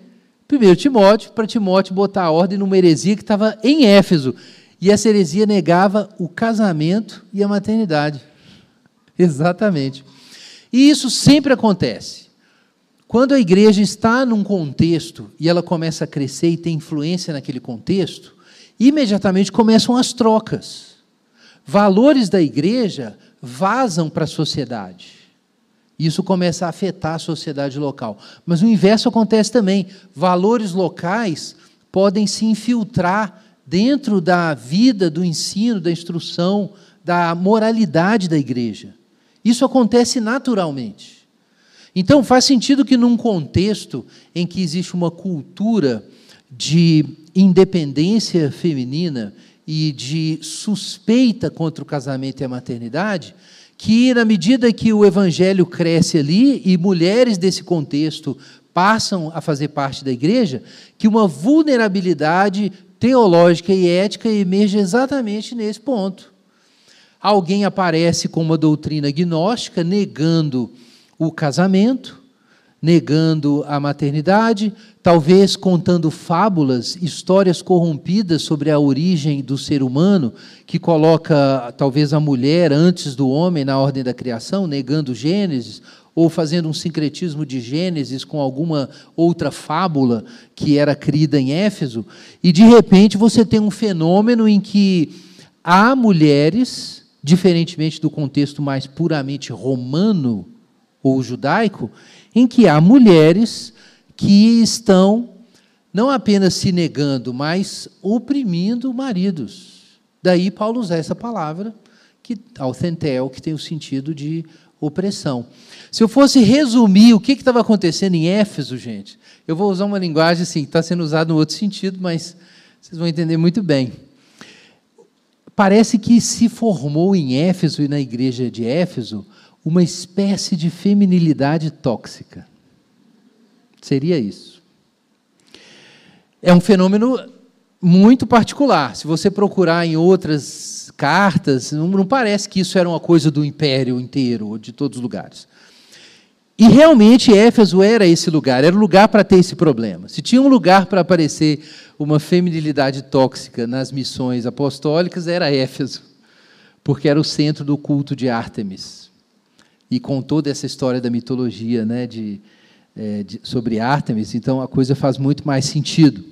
1 Timóteo, para Timóteo botar a ordem numa heresia que estava em Éfeso. E essa heresia negava o casamento e a maternidade. Exatamente. E isso sempre acontece. Quando a igreja está num contexto e ela começa a crescer e tem influência naquele contexto, imediatamente começam as trocas. Valores da igreja vazam para a sociedade. Isso começa a afetar a sociedade local. Mas o inverso acontece também. Valores locais podem se infiltrar dentro da vida, do ensino, da instrução, da moralidade da igreja. Isso acontece naturalmente. Então, faz sentido que, num contexto em que existe uma cultura de independência feminina e de suspeita contra o casamento e a maternidade, que, na medida que o evangelho cresce ali e mulheres desse contexto passam a fazer parte da igreja, que uma vulnerabilidade teológica e ética emerge exatamente nesse ponto. Alguém aparece com uma doutrina gnóstica negando o casamento, negando a maternidade, talvez contando fábulas, histórias corrompidas sobre a origem do ser humano, que coloca talvez a mulher antes do homem na ordem da criação, negando Gênesis, ou fazendo um sincretismo de Gênesis com alguma outra fábula que era crida em Éfeso, e de repente você tem um fenômeno em que há mulheres, diferentemente do contexto mais puramente romano, ou judaico, em que há mulheres que estão não apenas se negando, mas oprimindo maridos. Daí Paulo usa essa palavra, que autentel, que tem o sentido de opressão. Se eu fosse resumir o que estava acontecendo em Éfeso, gente, eu vou usar uma linguagem assim, que está sendo usada no outro sentido, mas vocês vão entender muito bem. Parece que se formou em Éfeso e na igreja de Éfeso uma espécie de feminilidade tóxica. Seria isso. É um fenômeno muito particular. Se você procurar em outras cartas, não, não parece que isso era uma coisa do império inteiro, ou de todos os lugares. E realmente Éfeso era esse lugar, era o lugar para ter esse problema. Se tinha um lugar para aparecer uma feminilidade tóxica nas missões apostólicas, era Éfeso, porque era o centro do culto de Ártemis. E com toda essa história da mitologia né, de, é, de, sobre Ártemis, então a coisa faz muito mais sentido.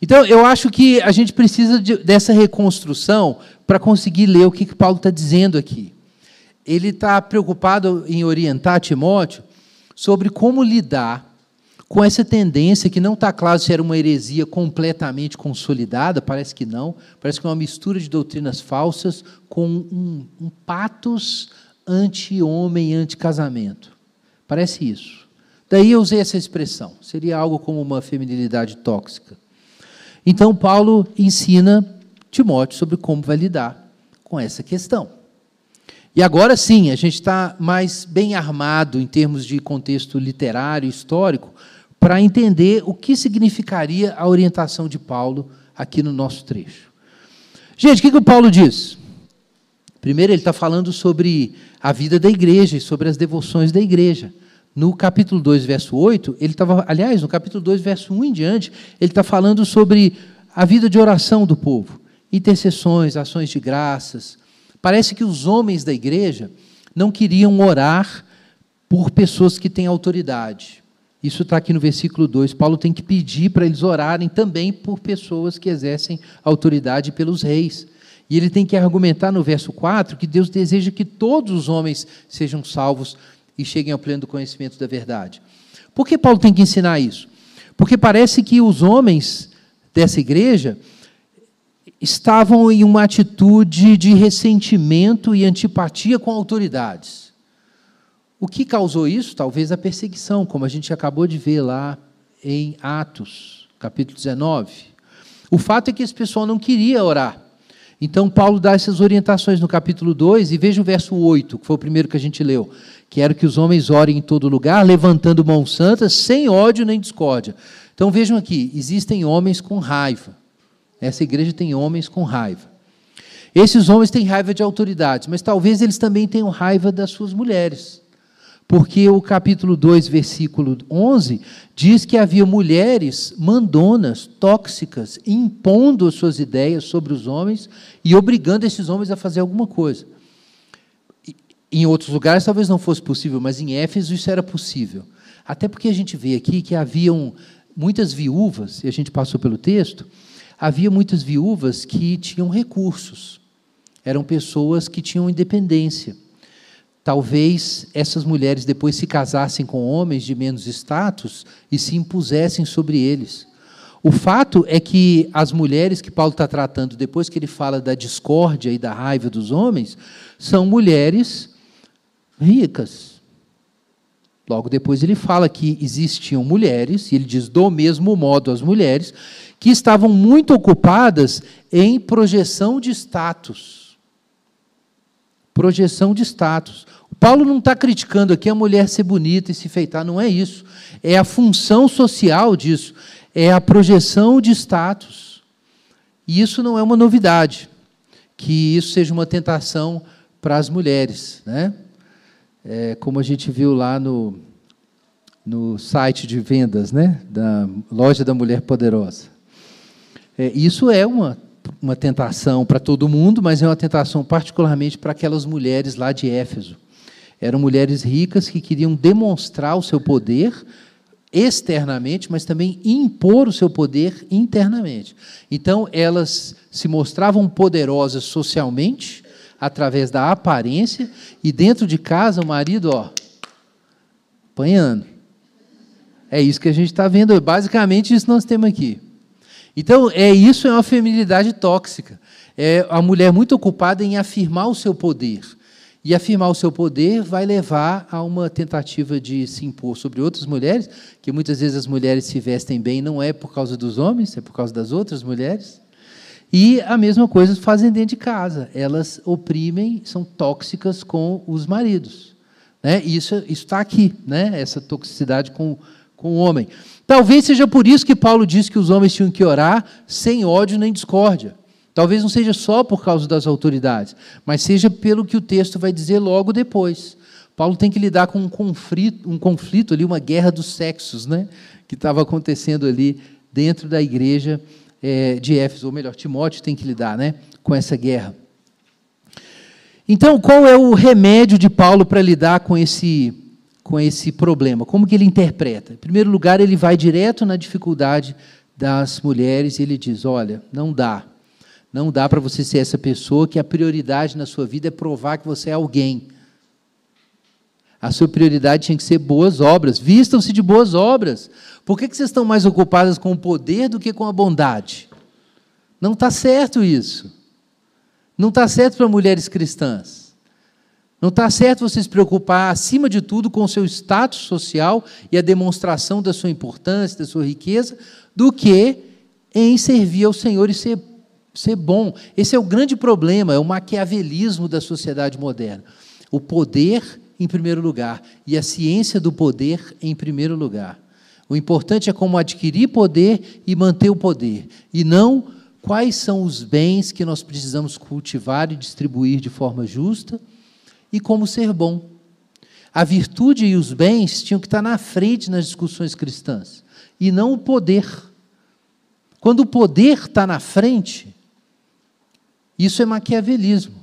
Então, eu acho que a gente precisa de, dessa reconstrução para conseguir ler o que, que Paulo está dizendo aqui. Ele está preocupado em orientar Timóteo sobre como lidar com essa tendência que não está claro se era uma heresia completamente consolidada, parece que não, parece que é uma mistura de doutrinas falsas com um, um patos anti-homem, anti-casamento. Parece isso. Daí eu usei essa expressão. Seria algo como uma feminilidade tóxica. Então, Paulo ensina Timóteo sobre como vai lidar com essa questão. E agora sim, a gente está mais bem armado em termos de contexto literário, histórico, para entender o que significaria a orientação de Paulo aqui no nosso trecho. Gente, o que, que o Paulo diz? Primeiro, ele está falando sobre a vida da igreja e sobre as devoções da igreja. No capítulo 2, verso 8, ele estava, aliás, no capítulo 2, verso 1 em diante, ele está falando sobre a vida de oração do povo, intercessões, ações de graças. Parece que os homens da igreja não queriam orar por pessoas que têm autoridade. Isso está aqui no versículo 2. Paulo tem que pedir para eles orarem também por pessoas que exercem autoridade pelos reis. E ele tem que argumentar no verso 4 que Deus deseja que todos os homens sejam salvos e cheguem ao pleno conhecimento da verdade. Por que Paulo tem que ensinar isso? Porque parece que os homens dessa igreja estavam em uma atitude de ressentimento e antipatia com autoridades. O que causou isso? Talvez a perseguição, como a gente acabou de ver lá em Atos, capítulo 19. O fato é que esse pessoal não queria orar. Então, Paulo dá essas orientações no capítulo 2, e veja o verso 8, que foi o primeiro que a gente leu. Quero que os homens orem em todo lugar, levantando mãos santas, sem ódio nem discórdia. Então, vejam aqui: existem homens com raiva. Essa igreja tem homens com raiva. Esses homens têm raiva de autoridades, mas talvez eles também tenham raiva das suas mulheres. Porque o capítulo 2, versículo 11, diz que havia mulheres mandonas, tóxicas, impondo as suas ideias sobre os homens e obrigando esses homens a fazer alguma coisa. Em outros lugares talvez não fosse possível, mas em Éfeso isso era possível. Até porque a gente vê aqui que haviam muitas viúvas, e a gente passou pelo texto, havia muitas viúvas que tinham recursos. Eram pessoas que tinham independência. Talvez essas mulheres depois se casassem com homens de menos status e se impusessem sobre eles. O fato é que as mulheres que Paulo está tratando, depois que ele fala da discórdia e da raiva dos homens, são mulheres ricas. Logo depois ele fala que existiam mulheres, e ele diz do mesmo modo as mulheres, que estavam muito ocupadas em projeção de status. Projeção de status. Paulo não está criticando aqui a mulher ser bonita e se feitar, não é isso. É a função social disso, é a projeção de status. E isso não é uma novidade, que isso seja uma tentação para as mulheres. Né? É, como a gente viu lá no, no site de vendas né? da Loja da Mulher Poderosa. É, isso é uma, uma tentação para todo mundo, mas é uma tentação particularmente para aquelas mulheres lá de Éfeso eram mulheres ricas que queriam demonstrar o seu poder externamente, mas também impor o seu poder internamente. Então, elas se mostravam poderosas socialmente, através da aparência, e dentro de casa o marido, ó, apanhando. É isso que a gente está vendo, basicamente isso nós temos aqui. Então, é isso é uma feminilidade tóxica. É a mulher muito ocupada em afirmar o seu poder e afirmar o seu poder vai levar a uma tentativa de se impor sobre outras mulheres, que muitas vezes as mulheres se vestem bem não é por causa dos homens, é por causa das outras mulheres. E a mesma coisa fazem dentro de casa. Elas oprimem, são tóxicas com os maridos. Né? Isso está aqui, né? essa toxicidade com, com o homem. Talvez seja por isso que Paulo diz que os homens tinham que orar sem ódio nem discórdia. Talvez não seja só por causa das autoridades, mas seja pelo que o texto vai dizer logo depois. Paulo tem que lidar com um conflito, um conflito ali, uma guerra dos sexos, né? que estava acontecendo ali dentro da igreja é, de Éfeso, ou melhor, Timóteo tem que lidar né, com essa guerra. Então, qual é o remédio de Paulo para lidar com esse, com esse problema? Como que ele interpreta? Em primeiro lugar, ele vai direto na dificuldade das mulheres e ele diz: olha, não dá. Não dá para você ser essa pessoa que a prioridade na sua vida é provar que você é alguém. A sua prioridade tinha que ser boas obras. Vistam-se de boas obras. Por que, que vocês estão mais ocupadas com o poder do que com a bondade? Não está certo isso. Não está certo para mulheres cristãs. Não está certo você se preocupar, acima de tudo, com o seu status social e a demonstração da sua importância, da sua riqueza, do que em servir ao Senhor e ser, ser bom. Esse é o grande problema, é o maquiavelismo da sociedade moderna. O poder em primeiro lugar e a ciência do poder em primeiro lugar. O importante é como adquirir poder e manter o poder, e não quais são os bens que nós precisamos cultivar e distribuir de forma justa e como ser bom. A virtude e os bens tinham que estar na frente nas discussões cristãs, e não o poder. Quando o poder está na frente, isso é maquiavelismo.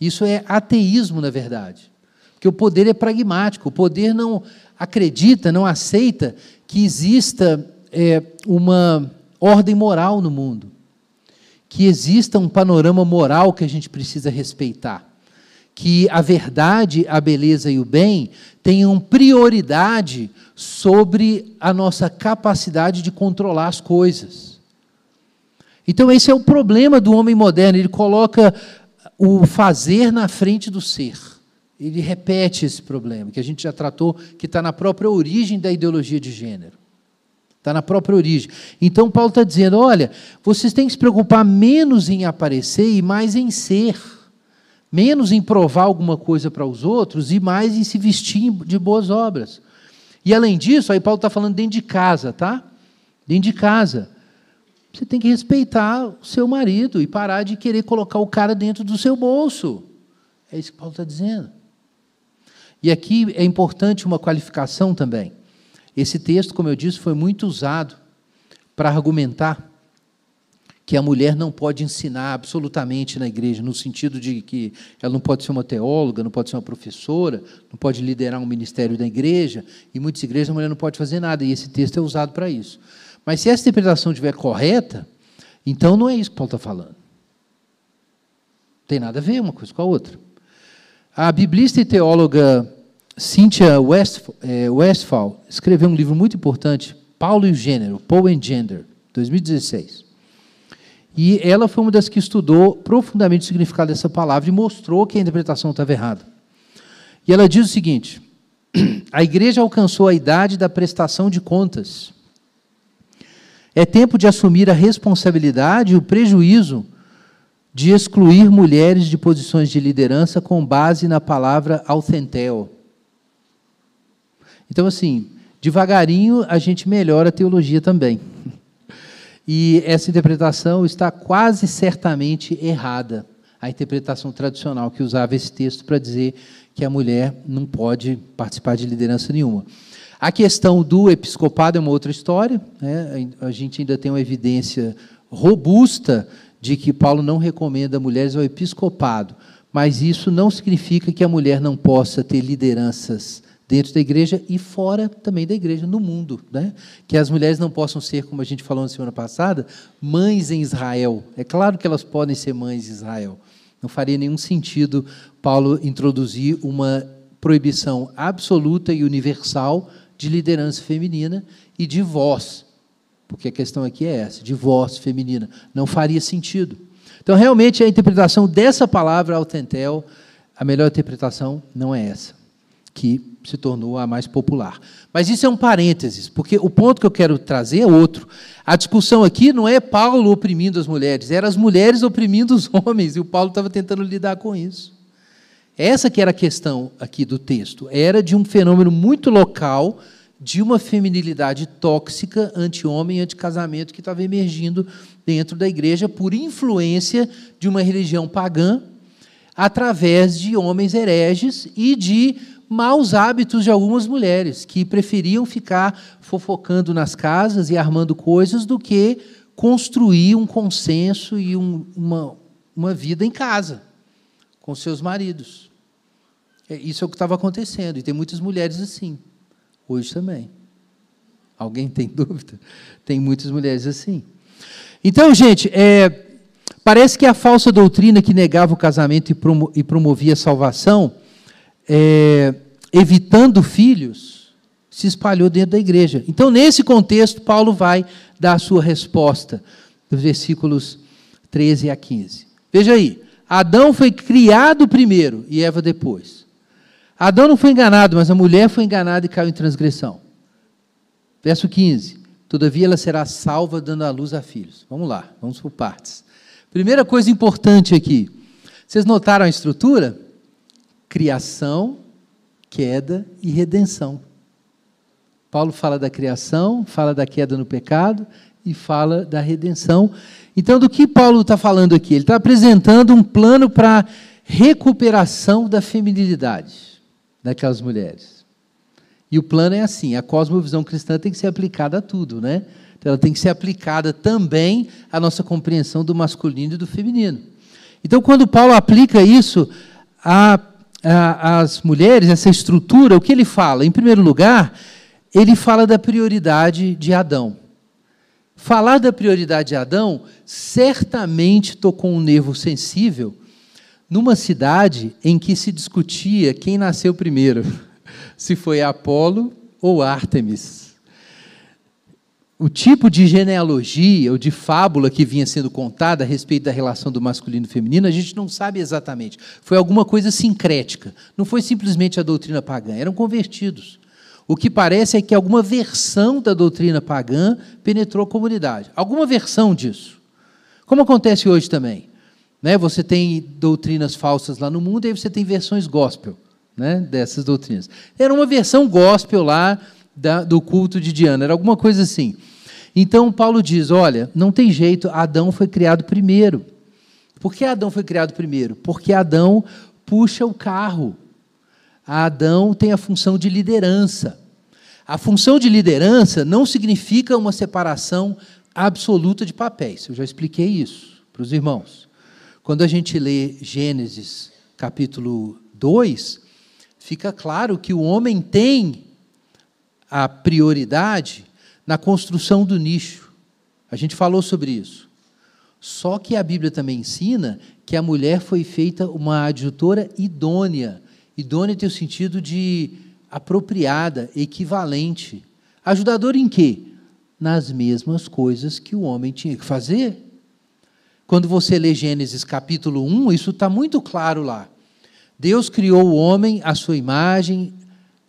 Isso é ateísmo, na verdade. Porque o poder é pragmático, o poder não acredita, não aceita que exista é, uma ordem moral no mundo, que exista um panorama moral que a gente precisa respeitar, que a verdade, a beleza e o bem tenham prioridade sobre a nossa capacidade de controlar as coisas. Então, esse é o problema do homem moderno, ele coloca o fazer na frente do ser ele repete esse problema, que a gente já tratou, que está na própria origem da ideologia de gênero. Está na própria origem. Então, Paulo está dizendo: olha, vocês têm que se preocupar menos em aparecer e mais em ser. Menos em provar alguma coisa para os outros e mais em se vestir de boas obras. E além disso, aí Paulo está falando dentro de casa, tá? Dentro de casa. Você tem que respeitar o seu marido e parar de querer colocar o cara dentro do seu bolso. É isso que Paulo está dizendo. E aqui é importante uma qualificação também. Esse texto, como eu disse, foi muito usado para argumentar que a mulher não pode ensinar absolutamente na igreja, no sentido de que ela não pode ser uma teóloga, não pode ser uma professora, não pode liderar um ministério da igreja, e muitas igrejas a mulher não pode fazer nada, e esse texto é usado para isso. Mas se essa interpretação estiver correta, então não é isso que Paulo está falando. Não tem nada a ver uma coisa com a outra. A biblista e teóloga Cynthia eh, Westphal escreveu um livro muito importante, Paulo e o Gênero, Paul and Gender, 2016. E ela foi uma das que estudou profundamente o significado dessa palavra e mostrou que a interpretação estava errada. E ela diz o seguinte: a igreja alcançou a idade da prestação de contas. É tempo de assumir a responsabilidade e o prejuízo de excluir mulheres de posições de liderança com base na palavra authenteo. Então, assim, devagarinho a gente melhora a teologia também. E essa interpretação está quase certamente errada. A interpretação tradicional que usava esse texto para dizer que a mulher não pode participar de liderança nenhuma. A questão do episcopado é uma outra história. Né? A gente ainda tem uma evidência robusta de que Paulo não recomenda mulheres ao episcopado, mas isso não significa que a mulher não possa ter lideranças dentro da igreja e fora também da igreja, no mundo. Né? Que as mulheres não possam ser, como a gente falou na semana passada, mães em Israel. É claro que elas podem ser mães em Israel. Não faria nenhum sentido Paulo introduzir uma proibição absoluta e universal de liderança feminina e de voz porque a questão aqui é essa, divórcio feminina, não faria sentido. Então, realmente, a interpretação dessa palavra, autentel, a melhor interpretação não é essa, que se tornou a mais popular. Mas isso é um parênteses, porque o ponto que eu quero trazer é outro. A discussão aqui não é Paulo oprimindo as mulheres, eram as mulheres oprimindo os homens, e o Paulo estava tentando lidar com isso. Essa que era a questão aqui do texto. Era de um fenômeno muito local de uma feminilidade tóxica, anti-homem, anti-casamento, que estava emergindo dentro da igreja por influência de uma religião pagã, através de homens hereges e de maus hábitos de algumas mulheres, que preferiam ficar fofocando nas casas e armando coisas do que construir um consenso e um, uma, uma vida em casa, com seus maridos. É, isso é o que estava acontecendo, e tem muitas mulheres assim, hoje também. Alguém tem dúvida? Tem muitas mulheres assim. Então, gente, é, parece que a falsa doutrina que negava o casamento e, promo, e promovia a salvação, é, evitando filhos, se espalhou dentro da igreja. Então, nesse contexto, Paulo vai dar a sua resposta, nos versículos 13 a 15. Veja aí, Adão foi criado primeiro e Eva depois. Adão não foi enganado, mas a mulher foi enganada e caiu em transgressão. Verso 15. Todavia ela será salva dando à luz a filhos. Vamos lá, vamos por partes. Primeira coisa importante aqui. Vocês notaram a estrutura? Criação, queda e redenção. Paulo fala da criação, fala da queda no pecado e fala da redenção. Então, do que Paulo está falando aqui? Ele está apresentando um plano para recuperação da feminilidade daquelas mulheres. E o plano é assim: a cosmovisão cristã tem que ser aplicada a tudo, né? Então, ela tem que ser aplicada também à nossa compreensão do masculino e do feminino. Então, quando Paulo aplica isso às mulheres, essa estrutura, o que ele fala? Em primeiro lugar, ele fala da prioridade de Adão. Falar da prioridade de Adão certamente tocou um nervo sensível numa cidade em que se discutia quem nasceu primeiro, se foi Apolo ou Ártemis. O tipo de genealogia ou de fábula que vinha sendo contada a respeito da relação do masculino e feminino, a gente não sabe exatamente. Foi alguma coisa sincrética. Não foi simplesmente a doutrina pagã, eram convertidos. O que parece é que alguma versão da doutrina pagã penetrou a comunidade. Alguma versão disso. Como acontece hoje também. Né? Você tem doutrinas falsas lá no mundo, e aí você tem versões gospel né? dessas doutrinas. Era uma versão gospel lá da, do culto de Diana, era alguma coisa assim. Então, Paulo diz: olha, não tem jeito, Adão foi criado primeiro. Por que Adão foi criado primeiro? Porque Adão puxa o carro. Adão tem a função de liderança. A função de liderança não significa uma separação absoluta de papéis. Eu já expliquei isso para os irmãos. Quando a gente lê Gênesis capítulo 2, fica claro que o homem tem a prioridade na construção do nicho. A gente falou sobre isso. Só que a Bíblia também ensina que a mulher foi feita uma adjutora idônea. Idônea tem o sentido de apropriada, equivalente. Ajudador em quê? Nas mesmas coisas que o homem tinha que fazer. Quando você lê Gênesis capítulo 1, isso está muito claro lá. Deus criou o homem à sua imagem,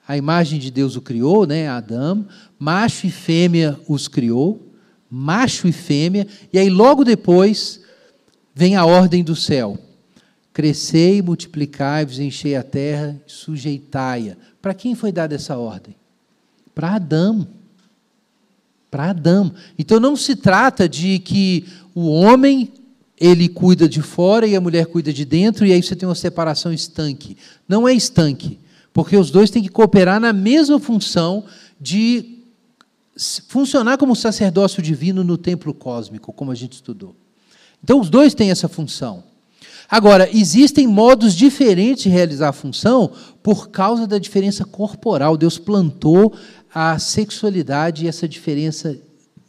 a imagem de Deus o criou, né, Adão, macho e fêmea os criou, macho e fêmea, e aí logo depois vem a ordem do céu. Crescei, multiplicai-vos, enchei a terra, sujeitai-a. Para quem foi dada essa ordem? Para Adão. Para Adão. Então não se trata de que o homem ele cuida de fora e a mulher cuida de dentro, e aí você tem uma separação estanque. Não é estanque, porque os dois têm que cooperar na mesma função de funcionar como sacerdócio divino no templo cósmico, como a gente estudou. Então, os dois têm essa função. Agora, existem modos diferentes de realizar a função por causa da diferença corporal. Deus plantou a sexualidade e essa diferença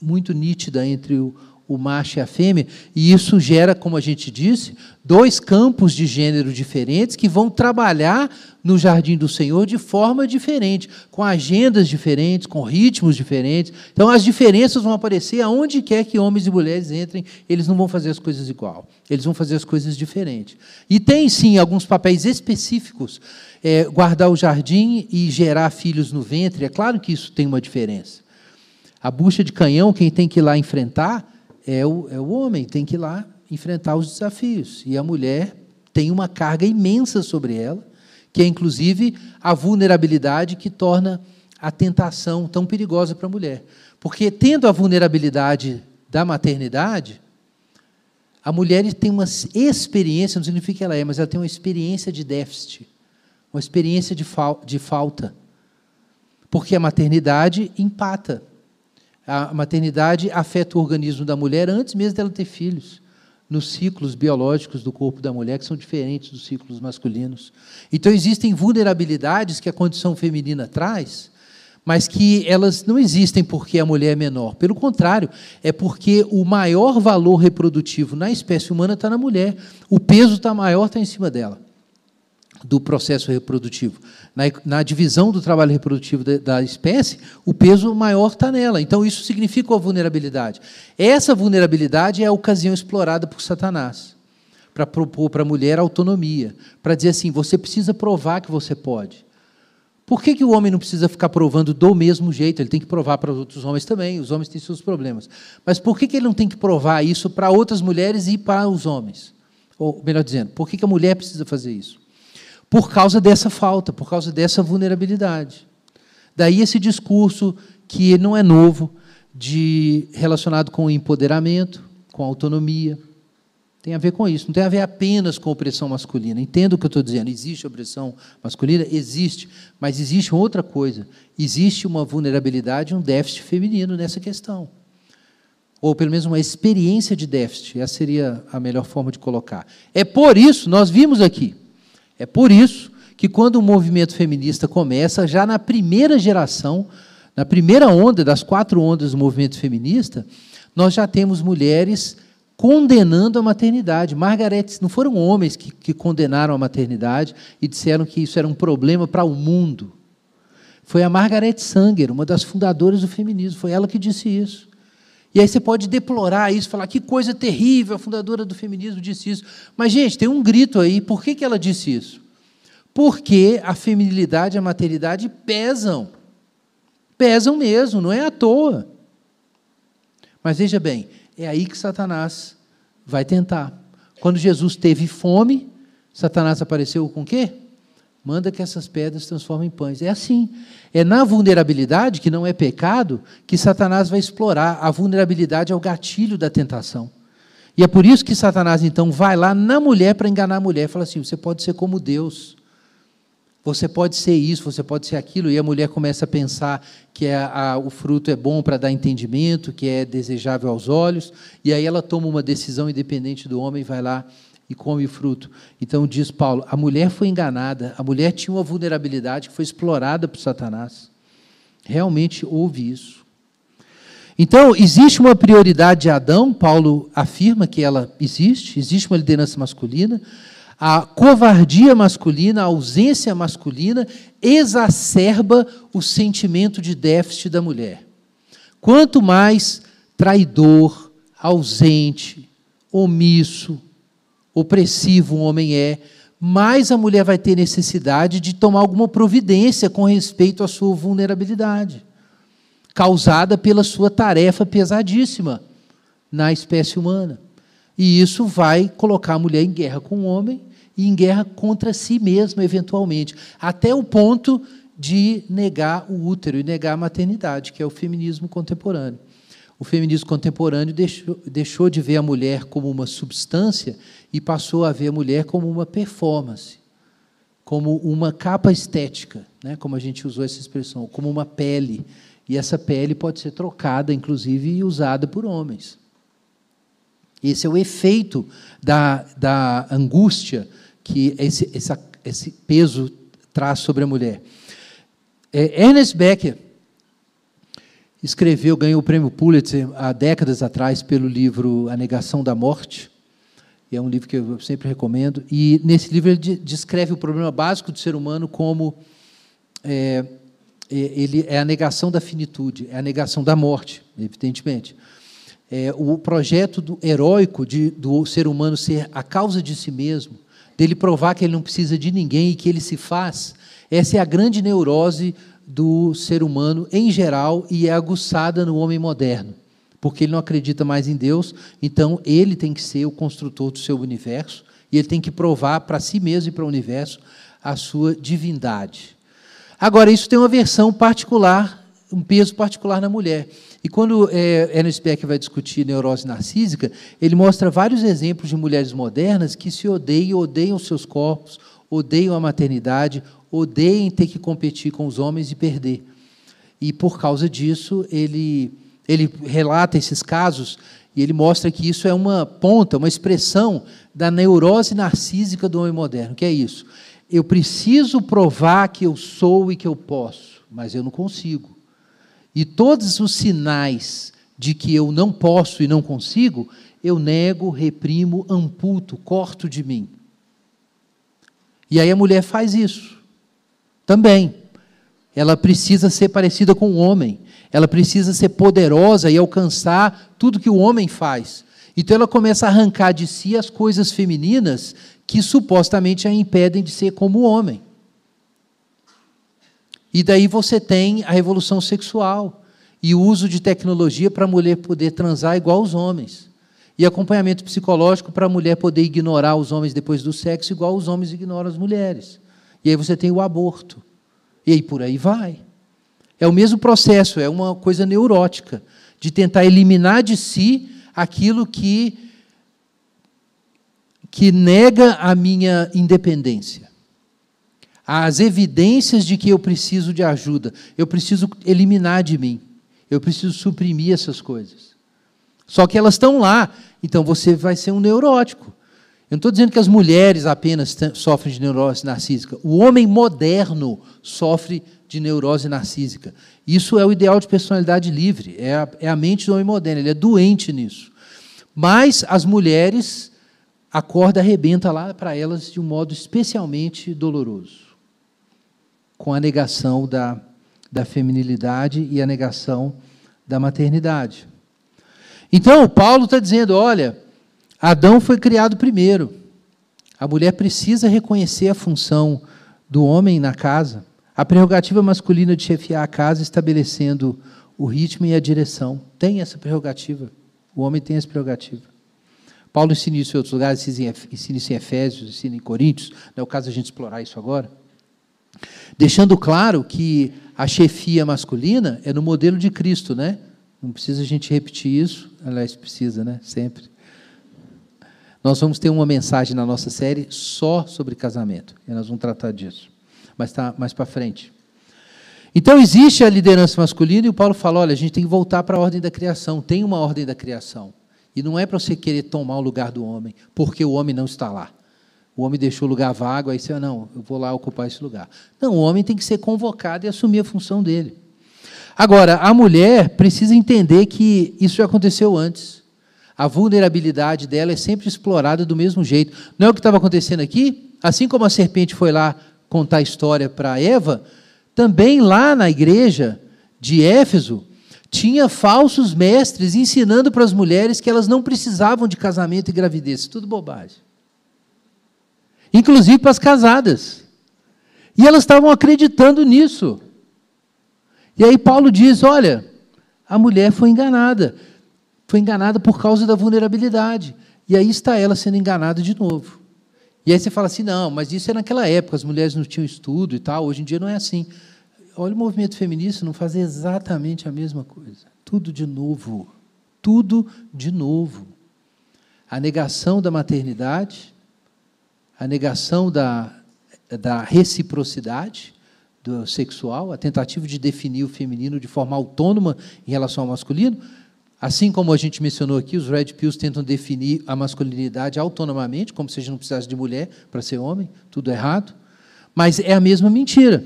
muito nítida entre o, o macho e a fêmea, e isso gera, como a gente disse, dois campos de gênero diferentes que vão trabalhar no jardim do Senhor de forma diferente, com agendas diferentes, com ritmos diferentes. Então as diferenças vão aparecer aonde quer que homens e mulheres entrem, eles não vão fazer as coisas igual, eles vão fazer as coisas diferentes. E tem sim alguns papéis específicos, é, guardar o jardim e gerar filhos no ventre, é claro que isso tem uma diferença. A bucha de canhão, quem tem que ir lá enfrentar, é o, é o homem, tem que ir lá enfrentar os desafios. E a mulher tem uma carga imensa sobre ela, que é inclusive a vulnerabilidade que torna a tentação tão perigosa para a mulher. Porque, tendo a vulnerabilidade da maternidade, a mulher tem uma experiência, não significa que ela é, mas ela tem uma experiência de déficit, uma experiência de, fal de falta. Porque a maternidade empata. A maternidade afeta o organismo da mulher antes mesmo dela ter filhos nos ciclos biológicos do corpo da mulher, que são diferentes dos ciclos masculinos. Então, existem vulnerabilidades que a condição feminina traz, mas que elas não existem porque a mulher é menor. Pelo contrário, é porque o maior valor reprodutivo na espécie humana está na mulher. O peso está maior, está em cima dela do processo reprodutivo. Na, na divisão do trabalho reprodutivo da, da espécie, o peso maior está nela. Então, isso significa a vulnerabilidade. Essa vulnerabilidade é a ocasião explorada por Satanás para propor para a mulher autonomia, para dizer assim: você precisa provar que você pode. Por que, que o homem não precisa ficar provando do mesmo jeito? Ele tem que provar para outros homens também, os homens têm seus problemas. Mas por que, que ele não tem que provar isso para outras mulheres e para os homens? Ou, melhor dizendo, por que, que a mulher precisa fazer isso? Por causa dessa falta, por causa dessa vulnerabilidade. Daí esse discurso que não é novo, de relacionado com empoderamento, com autonomia. Tem a ver com isso, não tem a ver apenas com opressão masculina. Entenda o que eu estou dizendo. Existe opressão masculina? Existe. Mas existe outra coisa. Existe uma vulnerabilidade, um déficit feminino nessa questão. Ou pelo menos uma experiência de déficit. Essa seria a melhor forma de colocar. É por isso, nós vimos aqui, é por isso que, quando o movimento feminista começa, já na primeira geração, na primeira onda das quatro ondas do movimento feminista, nós já temos mulheres condenando a maternidade. Margaret, não foram homens que, que condenaram a maternidade e disseram que isso era um problema para o mundo. Foi a Margaret Sanger, uma das fundadoras do feminismo, foi ela que disse isso. E aí você pode deplorar isso, falar que coisa terrível, a fundadora do feminismo disse isso. Mas, gente, tem um grito aí. Por que, que ela disse isso? Porque a feminilidade e a maternidade pesam. Pesam mesmo, não é à toa. Mas veja bem, é aí que Satanás vai tentar. Quando Jesus teve fome, Satanás apareceu com o quê? Manda que essas pedras transformem em pães. É assim. É na vulnerabilidade, que não é pecado, que Satanás vai explorar. A vulnerabilidade é o gatilho da tentação. E é por isso que Satanás, então, vai lá na mulher para enganar a mulher. Fala assim: você pode ser como Deus. Você pode ser isso, você pode ser aquilo. E a mulher começa a pensar que é a, o fruto é bom para dar entendimento, que é desejável aos olhos. E aí ela toma uma decisão independente do homem e vai lá e come fruto. Então diz Paulo, a mulher foi enganada, a mulher tinha uma vulnerabilidade que foi explorada por Satanás. Realmente houve isso. Então, existe uma prioridade de Adão, Paulo afirma que ela existe, existe uma liderança masculina, a covardia masculina, a ausência masculina exacerba o sentimento de déficit da mulher. Quanto mais traidor, ausente, omisso, opressivo um homem é, mais a mulher vai ter necessidade de tomar alguma providência com respeito à sua vulnerabilidade, causada pela sua tarefa pesadíssima na espécie humana. E isso vai colocar a mulher em guerra com o homem e em guerra contra si mesma, eventualmente, até o ponto de negar o útero e negar a maternidade, que é o feminismo contemporâneo o feminismo contemporâneo deixou, deixou de ver a mulher como uma substância e passou a ver a mulher como uma performance, como uma capa estética, né, como a gente usou essa expressão, como uma pele. E essa pele pode ser trocada, inclusive, e usada por homens. Esse é o efeito da, da angústia que esse, essa, esse peso traz sobre a mulher. É, Ernest Becker escreveu, ganhou o prêmio Pulitzer há décadas atrás pelo livro A Negação da Morte. É um livro que eu sempre recomendo. E nesse livro ele descreve o problema básico do ser humano como é, é, ele é a negação da finitude, é a negação da morte, evidentemente. É, o projeto do, heróico de, do ser humano ser a causa de si mesmo, dele provar que ele não precisa de ninguém e que ele se faz, essa é a grande neurose do ser humano em geral e é aguçada no homem moderno, porque ele não acredita mais em Deus, então ele tem que ser o construtor do seu universo e ele tem que provar para si mesmo e para o universo a sua divindade. Agora, isso tem uma versão particular, um peso particular na mulher. E quando é, Ernest Beck vai discutir neurose narcísica, ele mostra vários exemplos de mulheres modernas que se odeiam, odeiam seus corpos, odeiam a maternidade, odeiam ter que competir com os homens e perder. E por causa disso, ele, ele relata esses casos e ele mostra que isso é uma ponta, uma expressão da neurose narcísica do homem moderno. que é isso? Eu preciso provar que eu sou e que eu posso, mas eu não consigo. E todos os sinais de que eu não posso e não consigo, eu nego, reprimo, amputo, corto de mim. E aí a mulher faz isso. Também. Ela precisa ser parecida com o homem. Ela precisa ser poderosa e alcançar tudo que o homem faz. Então ela começa a arrancar de si as coisas femininas que supostamente a impedem de ser como o homem. E daí você tem a revolução sexual e o uso de tecnologia para a mulher poder transar igual os homens. E acompanhamento psicológico para a mulher poder ignorar os homens depois do sexo, igual os homens ignoram as mulheres. E aí você tem o aborto. E aí por aí vai. É o mesmo processo, é uma coisa neurótica, de tentar eliminar de si aquilo que, que nega a minha independência. As evidências de que eu preciso de ajuda, eu preciso eliminar de mim, eu preciso suprimir essas coisas. Só que elas estão lá, então você vai ser um neurótico. Eu não estou dizendo que as mulheres apenas sofrem de neurose narcísica. O homem moderno sofre de neurose narcísica. Isso é o ideal de personalidade livre, é a, é a mente do homem moderno, ele é doente nisso. Mas as mulheres, a corda arrebenta lá para elas de um modo especialmente doloroso com a negação da, da feminilidade e a negação da maternidade. Então, Paulo está dizendo: olha, Adão foi criado primeiro. A mulher precisa reconhecer a função do homem na casa a prerrogativa masculina de chefiar a casa, estabelecendo o ritmo e a direção. Tem essa prerrogativa. O homem tem essa prerrogativa. Paulo ensina isso em outros lugares, ensina isso em Efésios, ensina em Coríntios. Não é o caso a gente explorar isso agora. Deixando claro que a chefia masculina é no modelo de Cristo, né? Não precisa a gente repetir isso. Aliás, precisa, né? Sempre. Nós vamos ter uma mensagem na nossa série só sobre casamento. E nós vamos tratar disso mas está mais para frente. Então existe a liderança masculina e o Paulo fala: olha, a gente tem que voltar para a ordem da criação. Tem uma ordem da criação. E não é para você querer tomar o lugar do homem, porque o homem não está lá. O homem deixou o lugar vago, aí você, não, eu vou lá ocupar esse lugar. Não, o homem tem que ser convocado e assumir a função dele. Agora, a mulher precisa entender que isso já aconteceu antes. A vulnerabilidade dela é sempre explorada do mesmo jeito. Não é o que estava acontecendo aqui? Assim como a serpente foi lá contar a história para Eva, também lá na igreja de Éfeso, tinha falsos mestres ensinando para as mulheres que elas não precisavam de casamento e gravidez. Tudo bobagem. Inclusive para as casadas. E elas estavam acreditando nisso. E aí Paulo diz: olha, a mulher foi enganada. Foi enganada por causa da vulnerabilidade. E aí está ela sendo enganada de novo. E aí você fala assim, não, mas isso é naquela época, as mulheres não tinham estudo e tal, hoje em dia não é assim. Olha o movimento feminista não fazer exatamente a mesma coisa. Tudo de novo. Tudo de novo. A negação da maternidade, a negação da, da reciprocidade do sexual, a tentativa de definir o feminino de forma autônoma em relação ao masculino, Assim como a gente mencionou aqui, os Red Pills tentam definir a masculinidade autonomamente, como se a gente não precisasse de mulher para ser homem, tudo errado. Mas é a mesma mentira.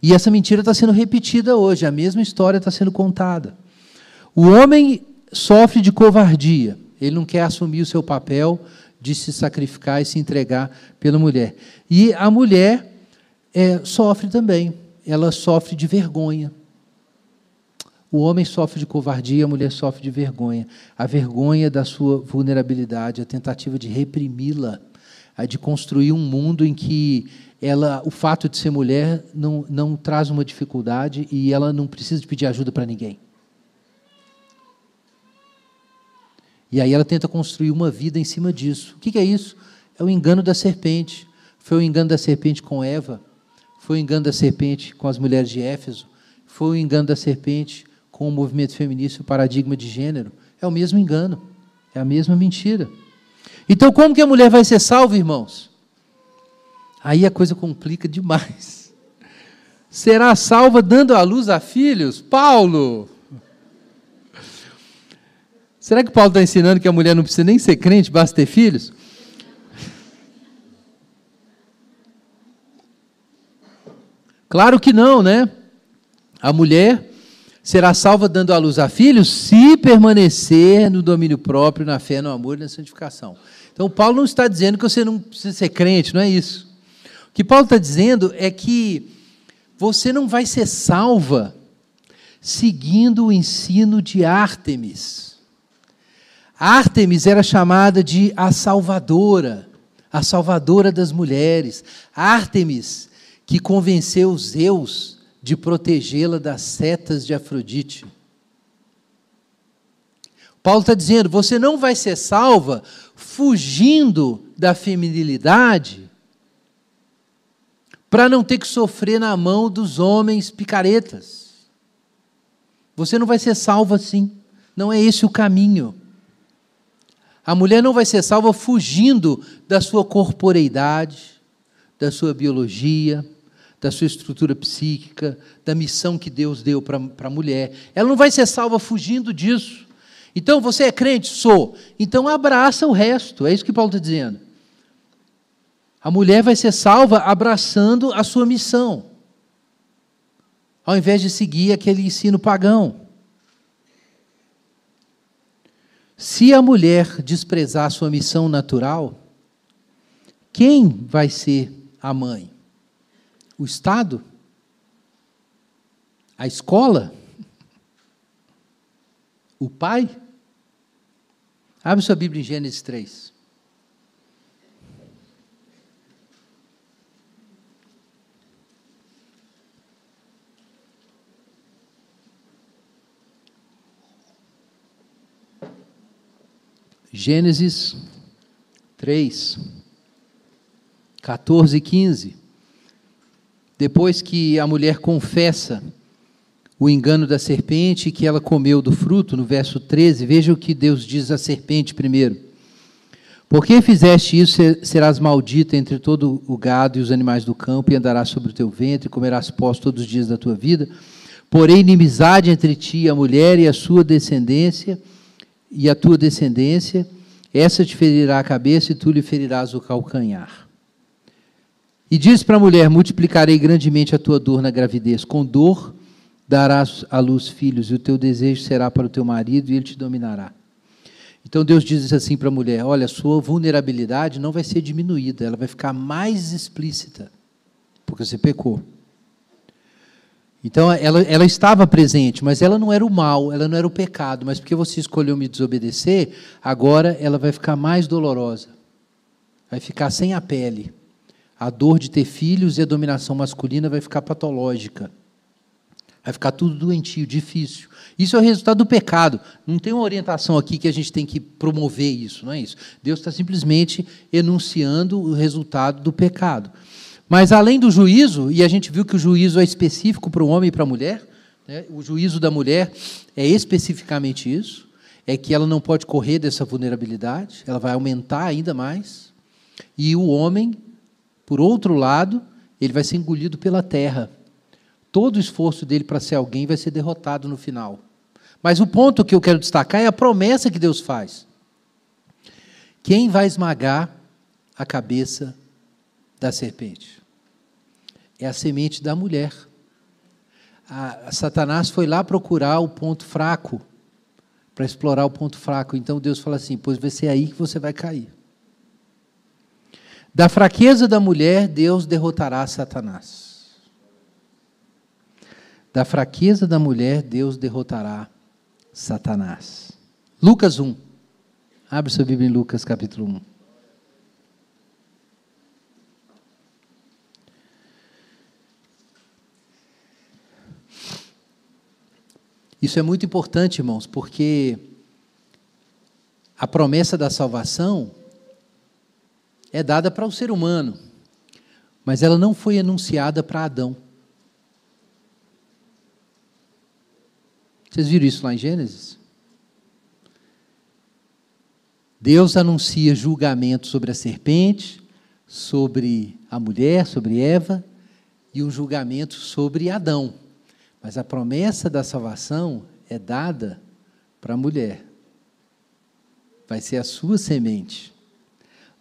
E essa mentira está sendo repetida hoje, a mesma história está sendo contada. O homem sofre de covardia, ele não quer assumir o seu papel de se sacrificar e se entregar pela mulher. E a mulher é, sofre também, ela sofre de vergonha. O homem sofre de covardia, a mulher sofre de vergonha. A vergonha da sua vulnerabilidade, a tentativa de reprimi-la, de construir um mundo em que ela, o fato de ser mulher não, não traz uma dificuldade e ela não precisa de pedir ajuda para ninguém. E aí ela tenta construir uma vida em cima disso. O que é isso? É o engano da serpente. Foi o engano da serpente com Eva. foi o engano da serpente com as mulheres de Éfeso, foi o engano da serpente com o movimento feminista o paradigma de gênero. É o mesmo engano, é a mesma mentira. Então, como que a mulher vai ser salva, irmãos? Aí a coisa complica demais. Será salva dando à luz a filhos? Paulo! Será que Paulo está ensinando que a mulher não precisa nem ser crente, basta ter filhos? Claro que não, né? A mulher será salva dando à luz a filhos se permanecer no domínio próprio, na fé, no amor e na santificação. Então, Paulo não está dizendo que você não precisa ser crente, não é isso. O que Paulo está dizendo é que você não vai ser salva seguindo o ensino de Ártemis. Ártemis era chamada de a salvadora, a salvadora das mulheres. Ártemis, que convenceu Zeus de protegê-la das setas de Afrodite. Paulo está dizendo: você não vai ser salva fugindo da feminilidade para não ter que sofrer na mão dos homens picaretas. Você não vai ser salva assim. Não é esse o caminho. A mulher não vai ser salva fugindo da sua corporeidade, da sua biologia, da sua estrutura psíquica, da missão que Deus deu para a mulher. Ela não vai ser salva fugindo disso. Então, você é crente? Sou. Então, abraça o resto. É isso que Paulo está dizendo. A mulher vai ser salva abraçando a sua missão, ao invés de seguir aquele ensino pagão. Se a mulher desprezar sua missão natural, quem vai ser a mãe? O Estado? A escola? O pai? Abre sua Bíblia em Gênesis 3. Gênesis 3, 14 e 15. Depois que a mulher confessa o engano da serpente que ela comeu do fruto, no verso 13, veja o que Deus diz à serpente primeiro. Porque fizeste isso, serás maldita entre todo o gado e os animais do campo, e andarás sobre o teu ventre, e comerás pós todos os dias da tua vida. Porém, inimizade entre ti e a mulher e a sua descendência, e a tua descendência, essa te ferirá a cabeça e tu lhe ferirás o calcanhar. E diz para a mulher: Multiplicarei grandemente a tua dor na gravidez. Com dor darás à luz filhos, e o teu desejo será para o teu marido, e ele te dominará. Então Deus diz assim para a mulher: Olha, sua vulnerabilidade não vai ser diminuída, ela vai ficar mais explícita, porque você pecou. Então ela, ela estava presente, mas ela não era o mal, ela não era o pecado, mas porque você escolheu me desobedecer, agora ela vai ficar mais dolorosa, vai ficar sem a pele. A dor de ter filhos e a dominação masculina vai ficar patológica. Vai ficar tudo doentio, difícil. Isso é o resultado do pecado. Não tem uma orientação aqui que a gente tem que promover isso, não é isso. Deus está simplesmente enunciando o resultado do pecado. Mas além do juízo, e a gente viu que o juízo é específico para o homem e para a mulher, né? o juízo da mulher é especificamente isso, é que ela não pode correr dessa vulnerabilidade, ela vai aumentar ainda mais. E o homem, por outro lado, ele vai ser engolido pela terra. Todo o esforço dele para ser alguém vai ser derrotado no final. Mas o ponto que eu quero destacar é a promessa que Deus faz. Quem vai esmagar a cabeça da serpente? é a semente da mulher. A, a Satanás foi lá procurar o ponto fraco, para explorar o ponto fraco. Então Deus fala assim: pois vai ser aí que você vai cair. Da fraqueza da mulher, Deus derrotará Satanás. Da fraqueza da mulher, Deus derrotará Satanás. Lucas 1. Abre sua Bíblia em Lucas capítulo 1. Isso é muito importante, irmãos, porque a promessa da salvação é dada para o ser humano. mas ela não foi anunciada para Adão. Vocês viram isso lá em Gênesis? Deus anuncia julgamento sobre a serpente, sobre a mulher, sobre Eva, e um julgamento sobre Adão. Mas a promessa da salvação é dada para a mulher. Vai ser a sua semente.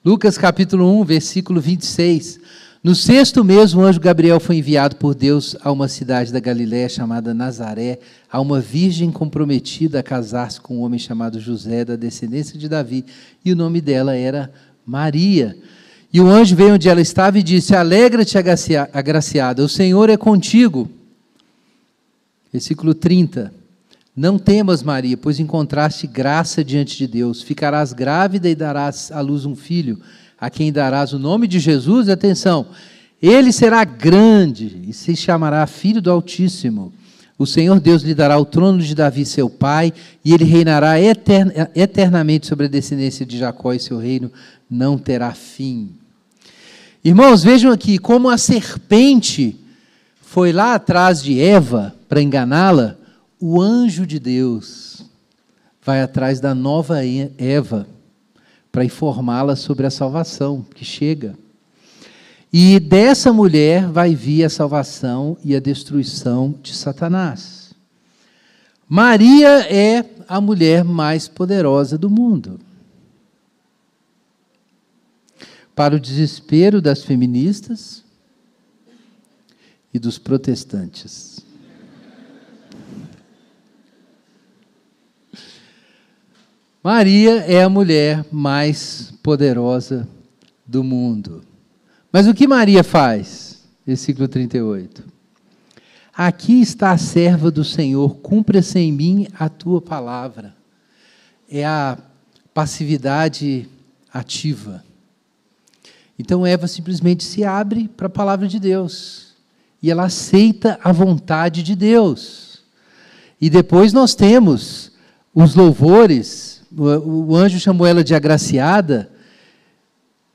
Lucas capítulo 1, versículo 26. No sexto mês, o anjo Gabriel foi enviado por Deus a uma cidade da Galiléia chamada Nazaré, a uma virgem comprometida a casar-se com um homem chamado José, da descendência de Davi, e o nome dela era Maria. E o anjo veio onde ela estava e disse: Alegra-te, agraciada, o Senhor é contigo. Versículo 30. Não temas, Maria, pois encontraste graça diante de Deus. Ficarás grávida e darás à luz um filho a quem darás o nome de Jesus, atenção, ele será grande e se chamará Filho do Altíssimo. O Senhor Deus lhe dará o trono de Davi, seu pai, e ele reinará eternamente sobre a descendência de Jacó, e seu reino não terá fim. Irmãos, vejam aqui como a serpente foi lá atrás de Eva para enganá-la, o anjo de Deus vai atrás da nova Eva para informá-la sobre a salvação que chega. E dessa mulher vai vir a salvação e a destruição de Satanás. Maria é a mulher mais poderosa do mundo. Para o desespero das feministas e dos protestantes. Maria é a mulher mais poderosa do mundo. Mas o que Maria faz? Versículo 38. Aqui está a serva do Senhor, cumpra-se em mim a tua palavra. É a passividade ativa. Então Eva simplesmente se abre para a palavra de Deus. E ela aceita a vontade de Deus. E depois nós temos os louvores o, anjo chamou ela de agraciada.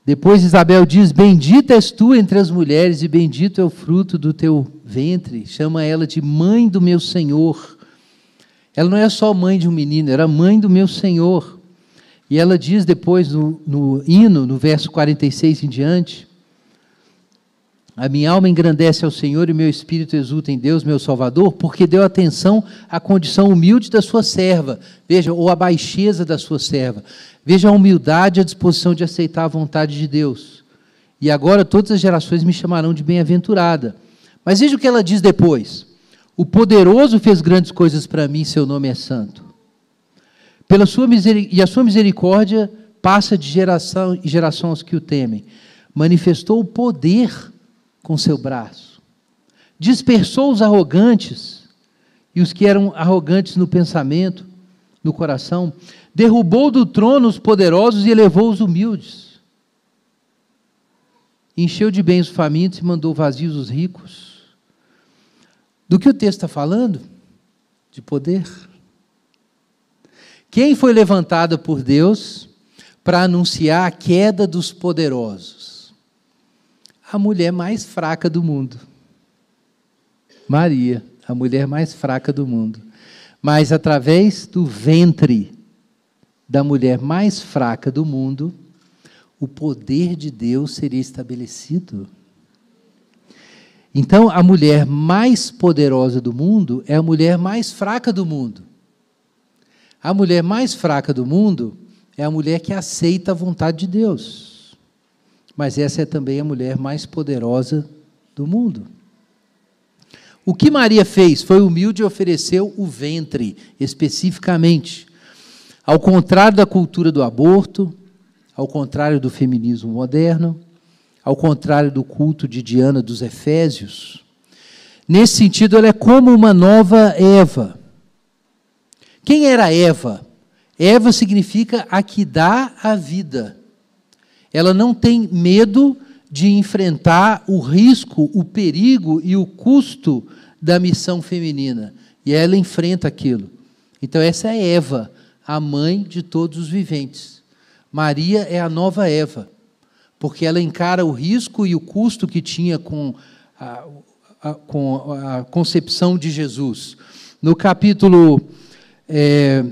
Depois Isabel diz: Bendita és tu entre as mulheres, e bendito é o fruto do teu ventre. Chama ela de mãe do meu Senhor. Ela não é só mãe de um menino, era mãe do meu Senhor. E ela diz depois no, no hino, no verso 46 em diante: a minha alma engrandece ao Senhor e meu espírito exulta em Deus, meu Salvador, porque deu atenção à condição humilde da sua serva. Veja, ou à baixeza da sua serva. Veja a humildade e a disposição de aceitar a vontade de Deus. E agora todas as gerações me chamarão de bem-aventurada. Mas veja o que ela diz depois. O poderoso fez grandes coisas para mim, seu nome é santo. Pela sua e a sua misericórdia passa de geração em geração aos que o temem. Manifestou o poder com seu braço. Dispersou os arrogantes e os que eram arrogantes no pensamento, no coração. Derrubou do trono os poderosos e elevou os humildes. Encheu de bens os famintos e mandou vazios os ricos. Do que o texto está falando? De poder. Quem foi levantada por Deus para anunciar a queda dos poderosos? A mulher mais fraca do mundo. Maria, a mulher mais fraca do mundo. Mas através do ventre da mulher mais fraca do mundo, o poder de Deus seria estabelecido. Então, a mulher mais poderosa do mundo é a mulher mais fraca do mundo. A mulher mais fraca do mundo é a mulher que aceita a vontade de Deus mas essa é também a mulher mais poderosa do mundo. O que Maria fez foi humilde e ofereceu o ventre, especificamente. Ao contrário da cultura do aborto, ao contrário do feminismo moderno, ao contrário do culto de Diana dos Efésios. Nesse sentido, ela é como uma nova Eva. Quem era Eva? Eva significa a que dá a vida. Ela não tem medo de enfrentar o risco, o perigo e o custo da missão feminina. E ela enfrenta aquilo. Então, essa é Eva, a mãe de todos os viventes. Maria é a nova Eva. porque ela encara o risco e o custo que tinha com a, a, com a concepção de Jesus. No capítulo, é,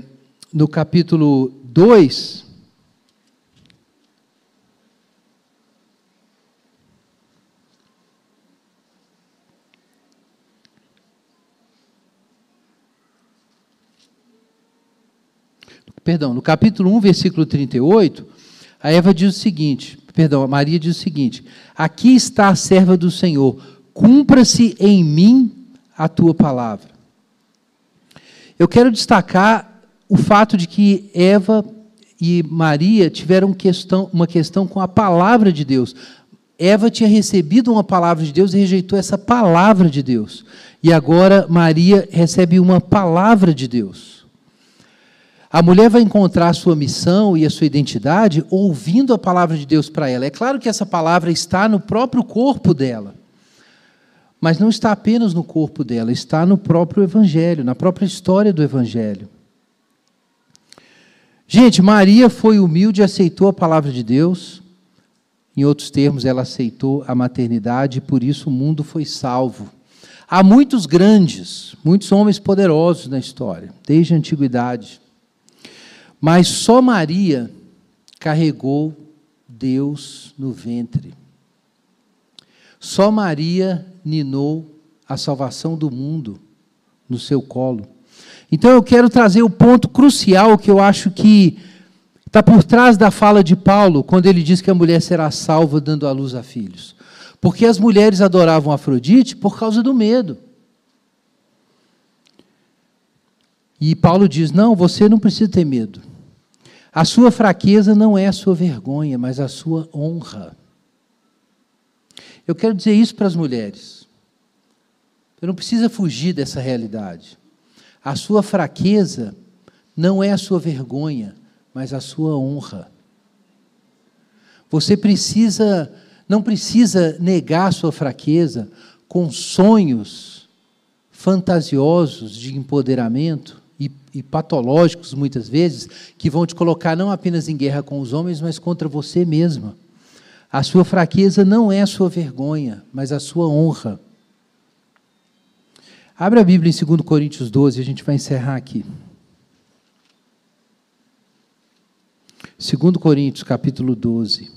no capítulo 2, perdão, no capítulo 1, versículo 38, a Eva diz o seguinte, perdão, a Maria diz o seguinte: Aqui está a serva do Senhor, cumpra-se em mim a tua palavra. Eu quero destacar o fato de que Eva e Maria tiveram questão, uma questão com a palavra de Deus. Eva tinha recebido uma palavra de Deus e rejeitou essa palavra de Deus. E agora Maria recebe uma palavra de Deus. A mulher vai encontrar a sua missão e a sua identidade ouvindo a palavra de Deus para ela. É claro que essa palavra está no próprio corpo dela, mas não está apenas no corpo dela, está no próprio Evangelho, na própria história do Evangelho. Gente, Maria foi humilde e aceitou a palavra de Deus. Em outros termos, ela aceitou a maternidade e por isso o mundo foi salvo. Há muitos grandes, muitos homens poderosos na história, desde a antiguidade. Mas só Maria carregou Deus no ventre. Só Maria ninou a salvação do mundo no seu colo. Então eu quero trazer o ponto crucial que eu acho que está por trás da fala de Paulo, quando ele diz que a mulher será salva dando à luz a filhos. Porque as mulheres adoravam Afrodite por causa do medo. E Paulo diz: não, você não precisa ter medo. A sua fraqueza não é a sua vergonha, mas a sua honra. Eu quero dizer isso para as mulheres. Você não precisa fugir dessa realidade. A sua fraqueza não é a sua vergonha, mas a sua honra. Você precisa, não precisa negar a sua fraqueza com sonhos fantasiosos de empoderamento, e, patológicos, muitas vezes, que vão te colocar não apenas em guerra com os homens, mas contra você mesma. A sua fraqueza não é a sua vergonha, mas a sua honra. Abra a Bíblia em 2 Coríntios 12, a gente vai encerrar aqui. 2 Coríntios, capítulo 12,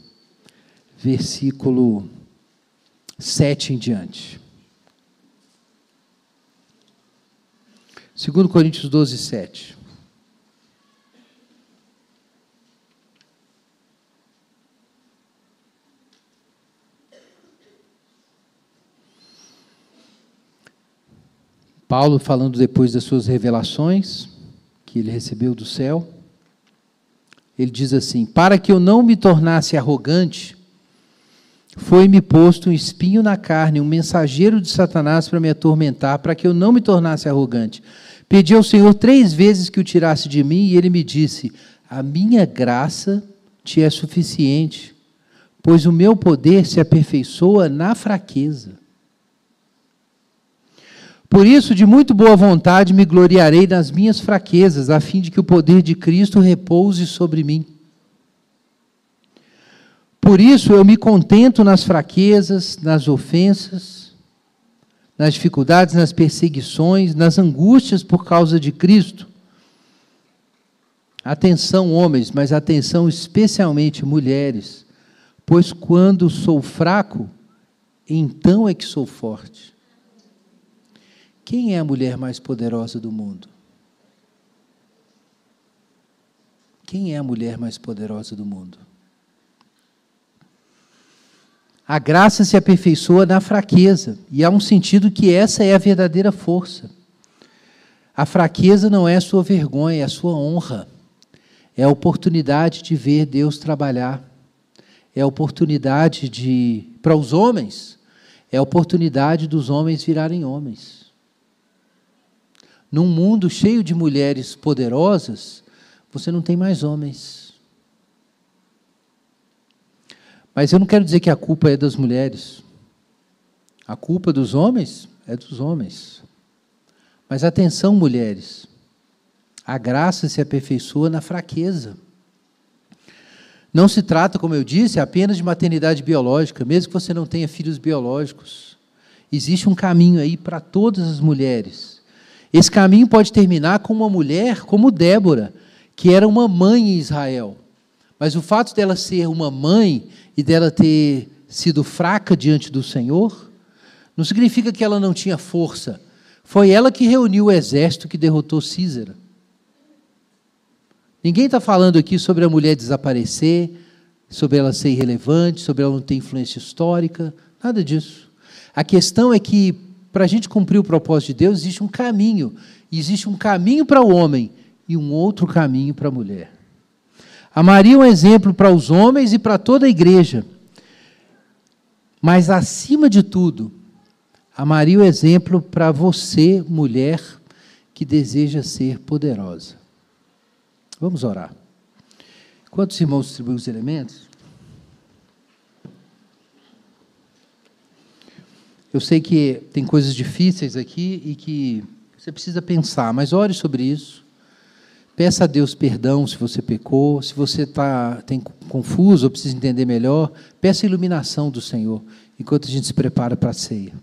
versículo 7 em diante. 2 Coríntios 12, 7. Paulo falando depois das suas revelações que ele recebeu do céu, ele diz assim: Para que eu não me tornasse arrogante, foi-me posto um espinho na carne, um mensageiro de Satanás para me atormentar, para que eu não me tornasse arrogante. Pedi ao Senhor três vezes que o tirasse de mim, e ele me disse: A minha graça te é suficiente, pois o meu poder se aperfeiçoa na fraqueza. Por isso, de muito boa vontade, me gloriarei nas minhas fraquezas, a fim de que o poder de Cristo repouse sobre mim. Por isso, eu me contento nas fraquezas, nas ofensas, nas dificuldades, nas perseguições, nas angústias por causa de Cristo. Atenção, homens, mas atenção especialmente mulheres, pois quando sou fraco, então é que sou forte. Quem é a mulher mais poderosa do mundo? Quem é a mulher mais poderosa do mundo? A graça se aperfeiçoa na fraqueza, e há um sentido que essa é a verdadeira força. A fraqueza não é a sua vergonha, é a sua honra. É a oportunidade de ver Deus trabalhar. É a oportunidade de, para os homens, é a oportunidade dos homens virarem homens. Num mundo cheio de mulheres poderosas, você não tem mais homens. Mas eu não quero dizer que a culpa é das mulheres. A culpa dos homens é dos homens. Mas atenção, mulheres. A graça se aperfeiçoa na fraqueza. Não se trata, como eu disse, apenas de maternidade biológica, mesmo que você não tenha filhos biológicos. Existe um caminho aí para todas as mulheres. Esse caminho pode terminar com uma mulher como Débora, que era uma mãe em Israel. Mas o fato dela ser uma mãe e dela ter sido fraca diante do Senhor, não significa que ela não tinha força. Foi ela que reuniu o exército que derrotou Císara. Ninguém está falando aqui sobre a mulher desaparecer, sobre ela ser irrelevante, sobre ela não ter influência histórica, nada disso. A questão é que, para a gente cumprir o propósito de Deus, existe um caminho. Existe um caminho para o homem e um outro caminho para a mulher. A Maria é um exemplo para os homens e para toda a igreja. Mas, acima de tudo, a Maria é um exemplo para você, mulher, que deseja ser poderosa. Vamos orar. Quantos irmãos distribuem os elementos? Eu sei que tem coisas difíceis aqui e que você precisa pensar, mas ore sobre isso. Peça a Deus perdão se você pecou, se você está tem confuso ou precisa entender melhor, peça a iluminação do Senhor enquanto a gente se prepara para a ceia.